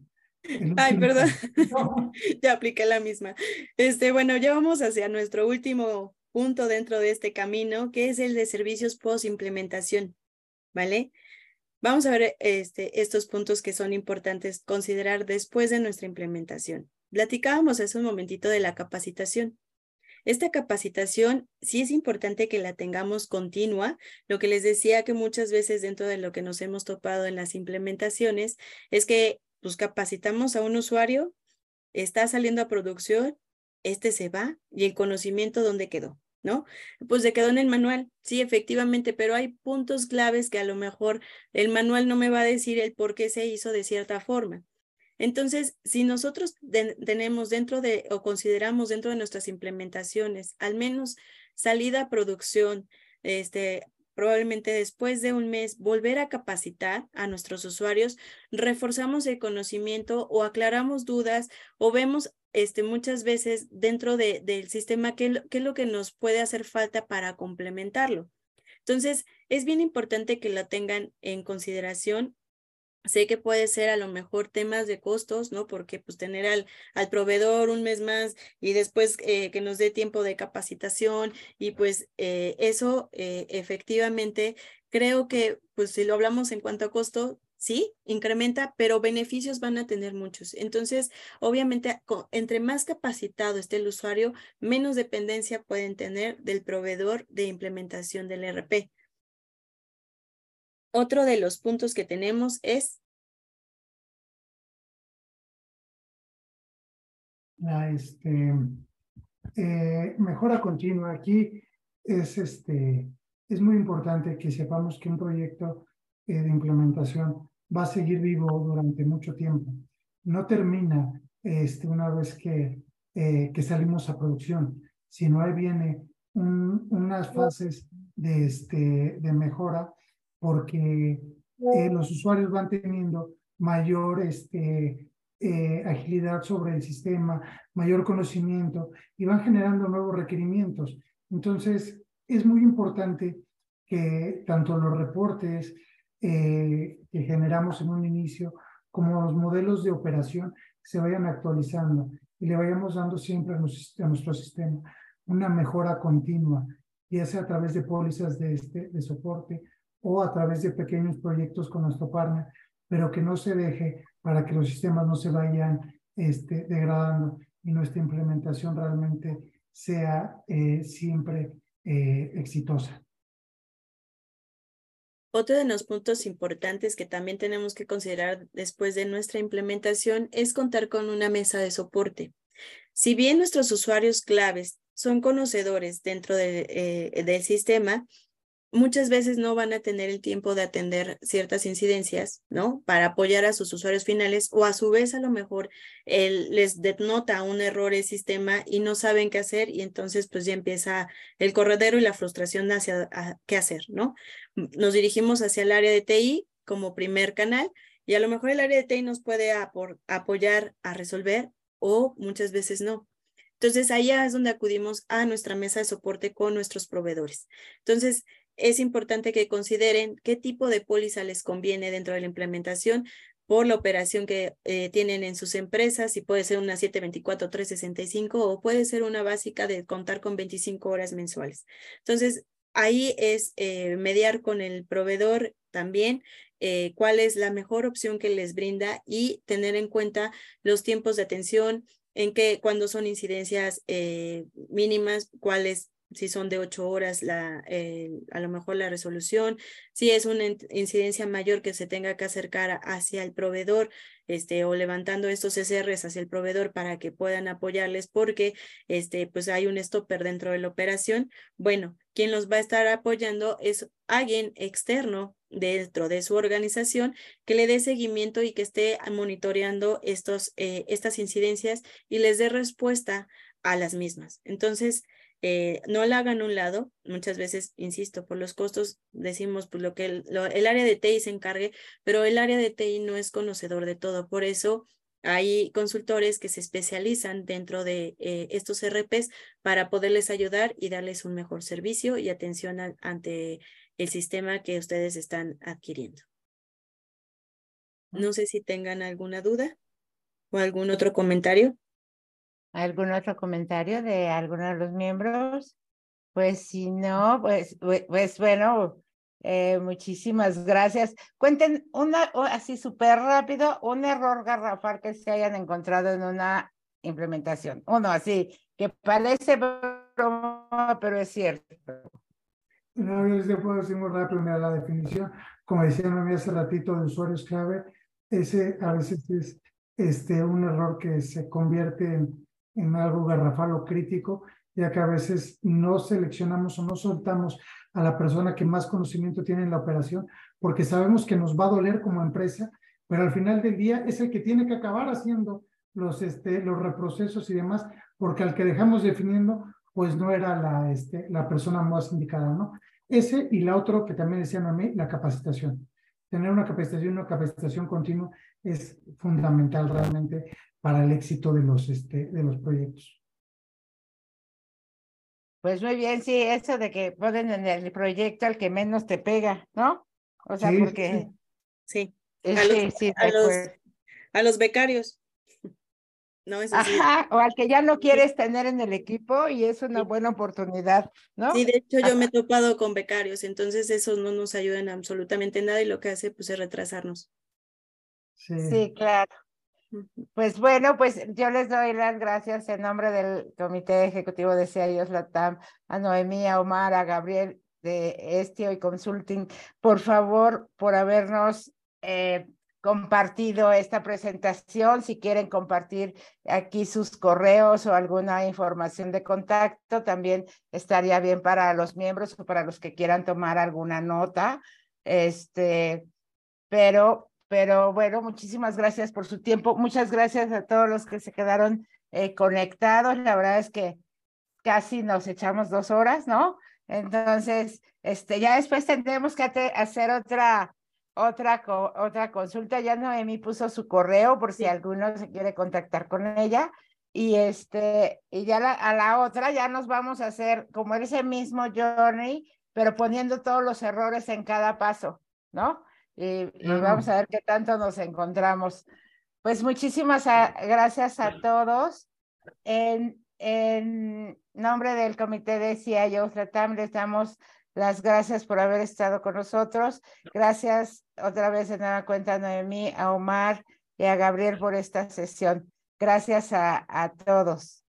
Ay, perdón. *laughs* ya apliqué la misma. Este, bueno, ya vamos hacia nuestro último punto dentro de este camino, que es el de servicios post implementación. ¿Vale? Vamos a ver este, estos puntos que son importantes considerar después de nuestra implementación. Platicábamos hace un momentito de la capacitación. esta capacitación sí es importante que la tengamos continua. Lo que les decía que muchas veces dentro de lo que nos hemos topado en las implementaciones es que pues capacitamos a un usuario, está saliendo a producción, este se va y el conocimiento dónde quedó. ¿No? Pues se quedó en el manual, sí, efectivamente, pero hay puntos claves que a lo mejor el manual no me va a decir el por qué se hizo de cierta forma. Entonces, si nosotros tenemos dentro de o consideramos dentro de nuestras implementaciones al menos salida a producción, este, probablemente después de un mes, volver a capacitar a nuestros usuarios, reforzamos el conocimiento o aclaramos dudas o vemos este, muchas veces dentro de, del sistema qué, qué es lo que nos puede hacer falta para complementarlo. Entonces, es bien importante que lo tengan en consideración Sé que puede ser a lo mejor temas de costos, ¿no? Porque pues tener al, al proveedor un mes más y después eh, que nos dé tiempo de capacitación y pues eh, eso eh, efectivamente creo que pues si lo hablamos en cuanto a costo, sí, incrementa, pero beneficios van a tener muchos. Entonces, obviamente, entre más capacitado esté el usuario, menos dependencia pueden tener del proveedor de implementación del RP. Otro de los puntos que tenemos es la este, eh, mejora continua. Aquí es, este, es muy importante que sepamos que un proyecto eh, de implementación va a seguir vivo durante mucho tiempo. No termina este, una vez que, eh, que salimos a producción, sino ahí viene unas fases de, este, de mejora porque eh, los usuarios van teniendo mayor este, eh, agilidad sobre el sistema, mayor conocimiento y van generando nuevos requerimientos. Entonces, es muy importante que tanto los reportes eh, que generamos en un inicio como los modelos de operación se vayan actualizando y le vayamos dando siempre a, nuestro sistema una mejora continua, ya sea a través de pólizas de, este, de soporte o a través de pequeños proyectos con nuestro partner, pero que no se deje para que los sistemas no se vayan este, degradando y nuestra implementación realmente sea eh, siempre eh, exitosa. Otro de los puntos importantes que también tenemos que considerar después de nuestra implementación es contar con una mesa de soporte. Si bien nuestros usuarios claves son conocedores dentro de, eh, del sistema, muchas veces no van a tener el tiempo de atender ciertas incidencias, ¿no? Para apoyar a sus usuarios finales o a su vez a lo mejor les denota un error el sistema y no saben qué hacer y entonces pues ya empieza el corredero y la frustración hacia qué hacer, ¿no? Nos dirigimos hacia el área de TI como primer canal y a lo mejor el área de TI nos puede apoyar a resolver o muchas veces no. Entonces, ahí es donde acudimos a nuestra mesa de soporte con nuestros proveedores. Entonces, es importante que consideren qué tipo de póliza les conviene dentro de la implementación por la operación que eh, tienen en sus empresas, si puede ser una 724 365 o puede ser una básica de contar con 25 horas mensuales. Entonces, ahí es eh, mediar con el proveedor también eh, cuál es la mejor opción que les brinda y tener en cuenta los tiempos de atención, en que cuando son incidencias mínimas, cuáles si son de ocho horas, la, a lo mejor la resolución, si es una incidencia mayor que se tenga que acercar hacia el proveedor este, o levantando estos SRs hacia el proveedor para que puedan apoyarles porque este, pues hay un stopper dentro de la operación. Bueno, quien los va a estar apoyando es alguien externo dentro de su organización que le dé seguimiento y que esté monitoreando estos, eh, estas incidencias y les dé respuesta a las mismas. Entonces, eh, no la hagan a un lado. Muchas veces, insisto, por los costos decimos pues, lo que el, área de TI se encargue, pero el área de TI no es conocedor de todo. Por eso hay consultores que se especializan dentro de eh, estos RPs para poderles ayudar y darles un mejor servicio y atención ante el sistema que ustedes están adquiriendo. No sé si tengan alguna duda o algún otro comentario. ¿Algún otro comentario de alguno de los miembros? Pues si no, pues, pues bueno, eh, muchísimas gracias. Cuenten una, así súper rápido, un error garrafal que se hayan encontrado en una implementación. Uno así, que parece broma, pero es cierto. No, yo puedo decir muy rápido, mira, la definición, como decía Noemí hace ratito, de usuarios clave, ese a veces es este, un error que se convierte en, en algo garrafal o crítico, ya que a veces no seleccionamos o no soltamos a la persona que más conocimiento tiene en la operación, porque sabemos que nos va a doler como empresa, pero al final del día es el que tiene que acabar haciendo los, este, los reprocesos y demás, porque al que dejamos definiendo, pues no era la, este, la persona más indicada, ¿no? Ese y la otra que también decían a mí, la capacitación. Tener una capacitación, una capacitación continua es fundamental realmente para el éxito de los, este, de los proyectos. Pues muy bien, sí, eso de que ponen en el proyecto al que menos te pega, ¿no? O sea, porque... Sí, a, los, sí, a, los, a los becarios. No, es Ajá, o al que ya no quieres tener en el equipo y es una buena oportunidad, ¿no? Sí, de hecho yo me he topado con becarios, entonces esos no nos ayudan absolutamente nada y lo que hace pues es retrasarnos. Sí claro. Pues bueno, pues yo les doy las gracias en nombre del Comité Ejecutivo de CIOs Latam, a Noemí, a Omar, a Gabriel de Estio y Consulting, por favor, por habernos eh, compartido esta presentación. Si quieren compartir aquí sus correos o alguna información de contacto, también estaría bien para los miembros o para los que quieran tomar alguna nota. Este, pero pero bueno, muchísimas gracias por su tiempo. Muchas gracias a todos los que se quedaron eh, conectados. La verdad es que casi nos echamos dos horas, ¿no? Entonces, este, ya después tendremos que hacer otra, otra, otra consulta. Ya Noemi puso su correo por si alguno se quiere contactar con ella. Y este, y ya a la otra ya nos vamos a hacer como ese mismo journey, pero poniendo todos los errores en cada paso, ¿no? Y, vamos a ver qué tanto nos encontramos. Pues muchísimas gracias a todos. En, en nombre del Comité de CIO Latam les damos las gracias por haber estado con nosotros. Gracias otra vez en nueva cuenta a Noemí, a Omar y a Gabriel por esta sesión. Gracias a, a todos.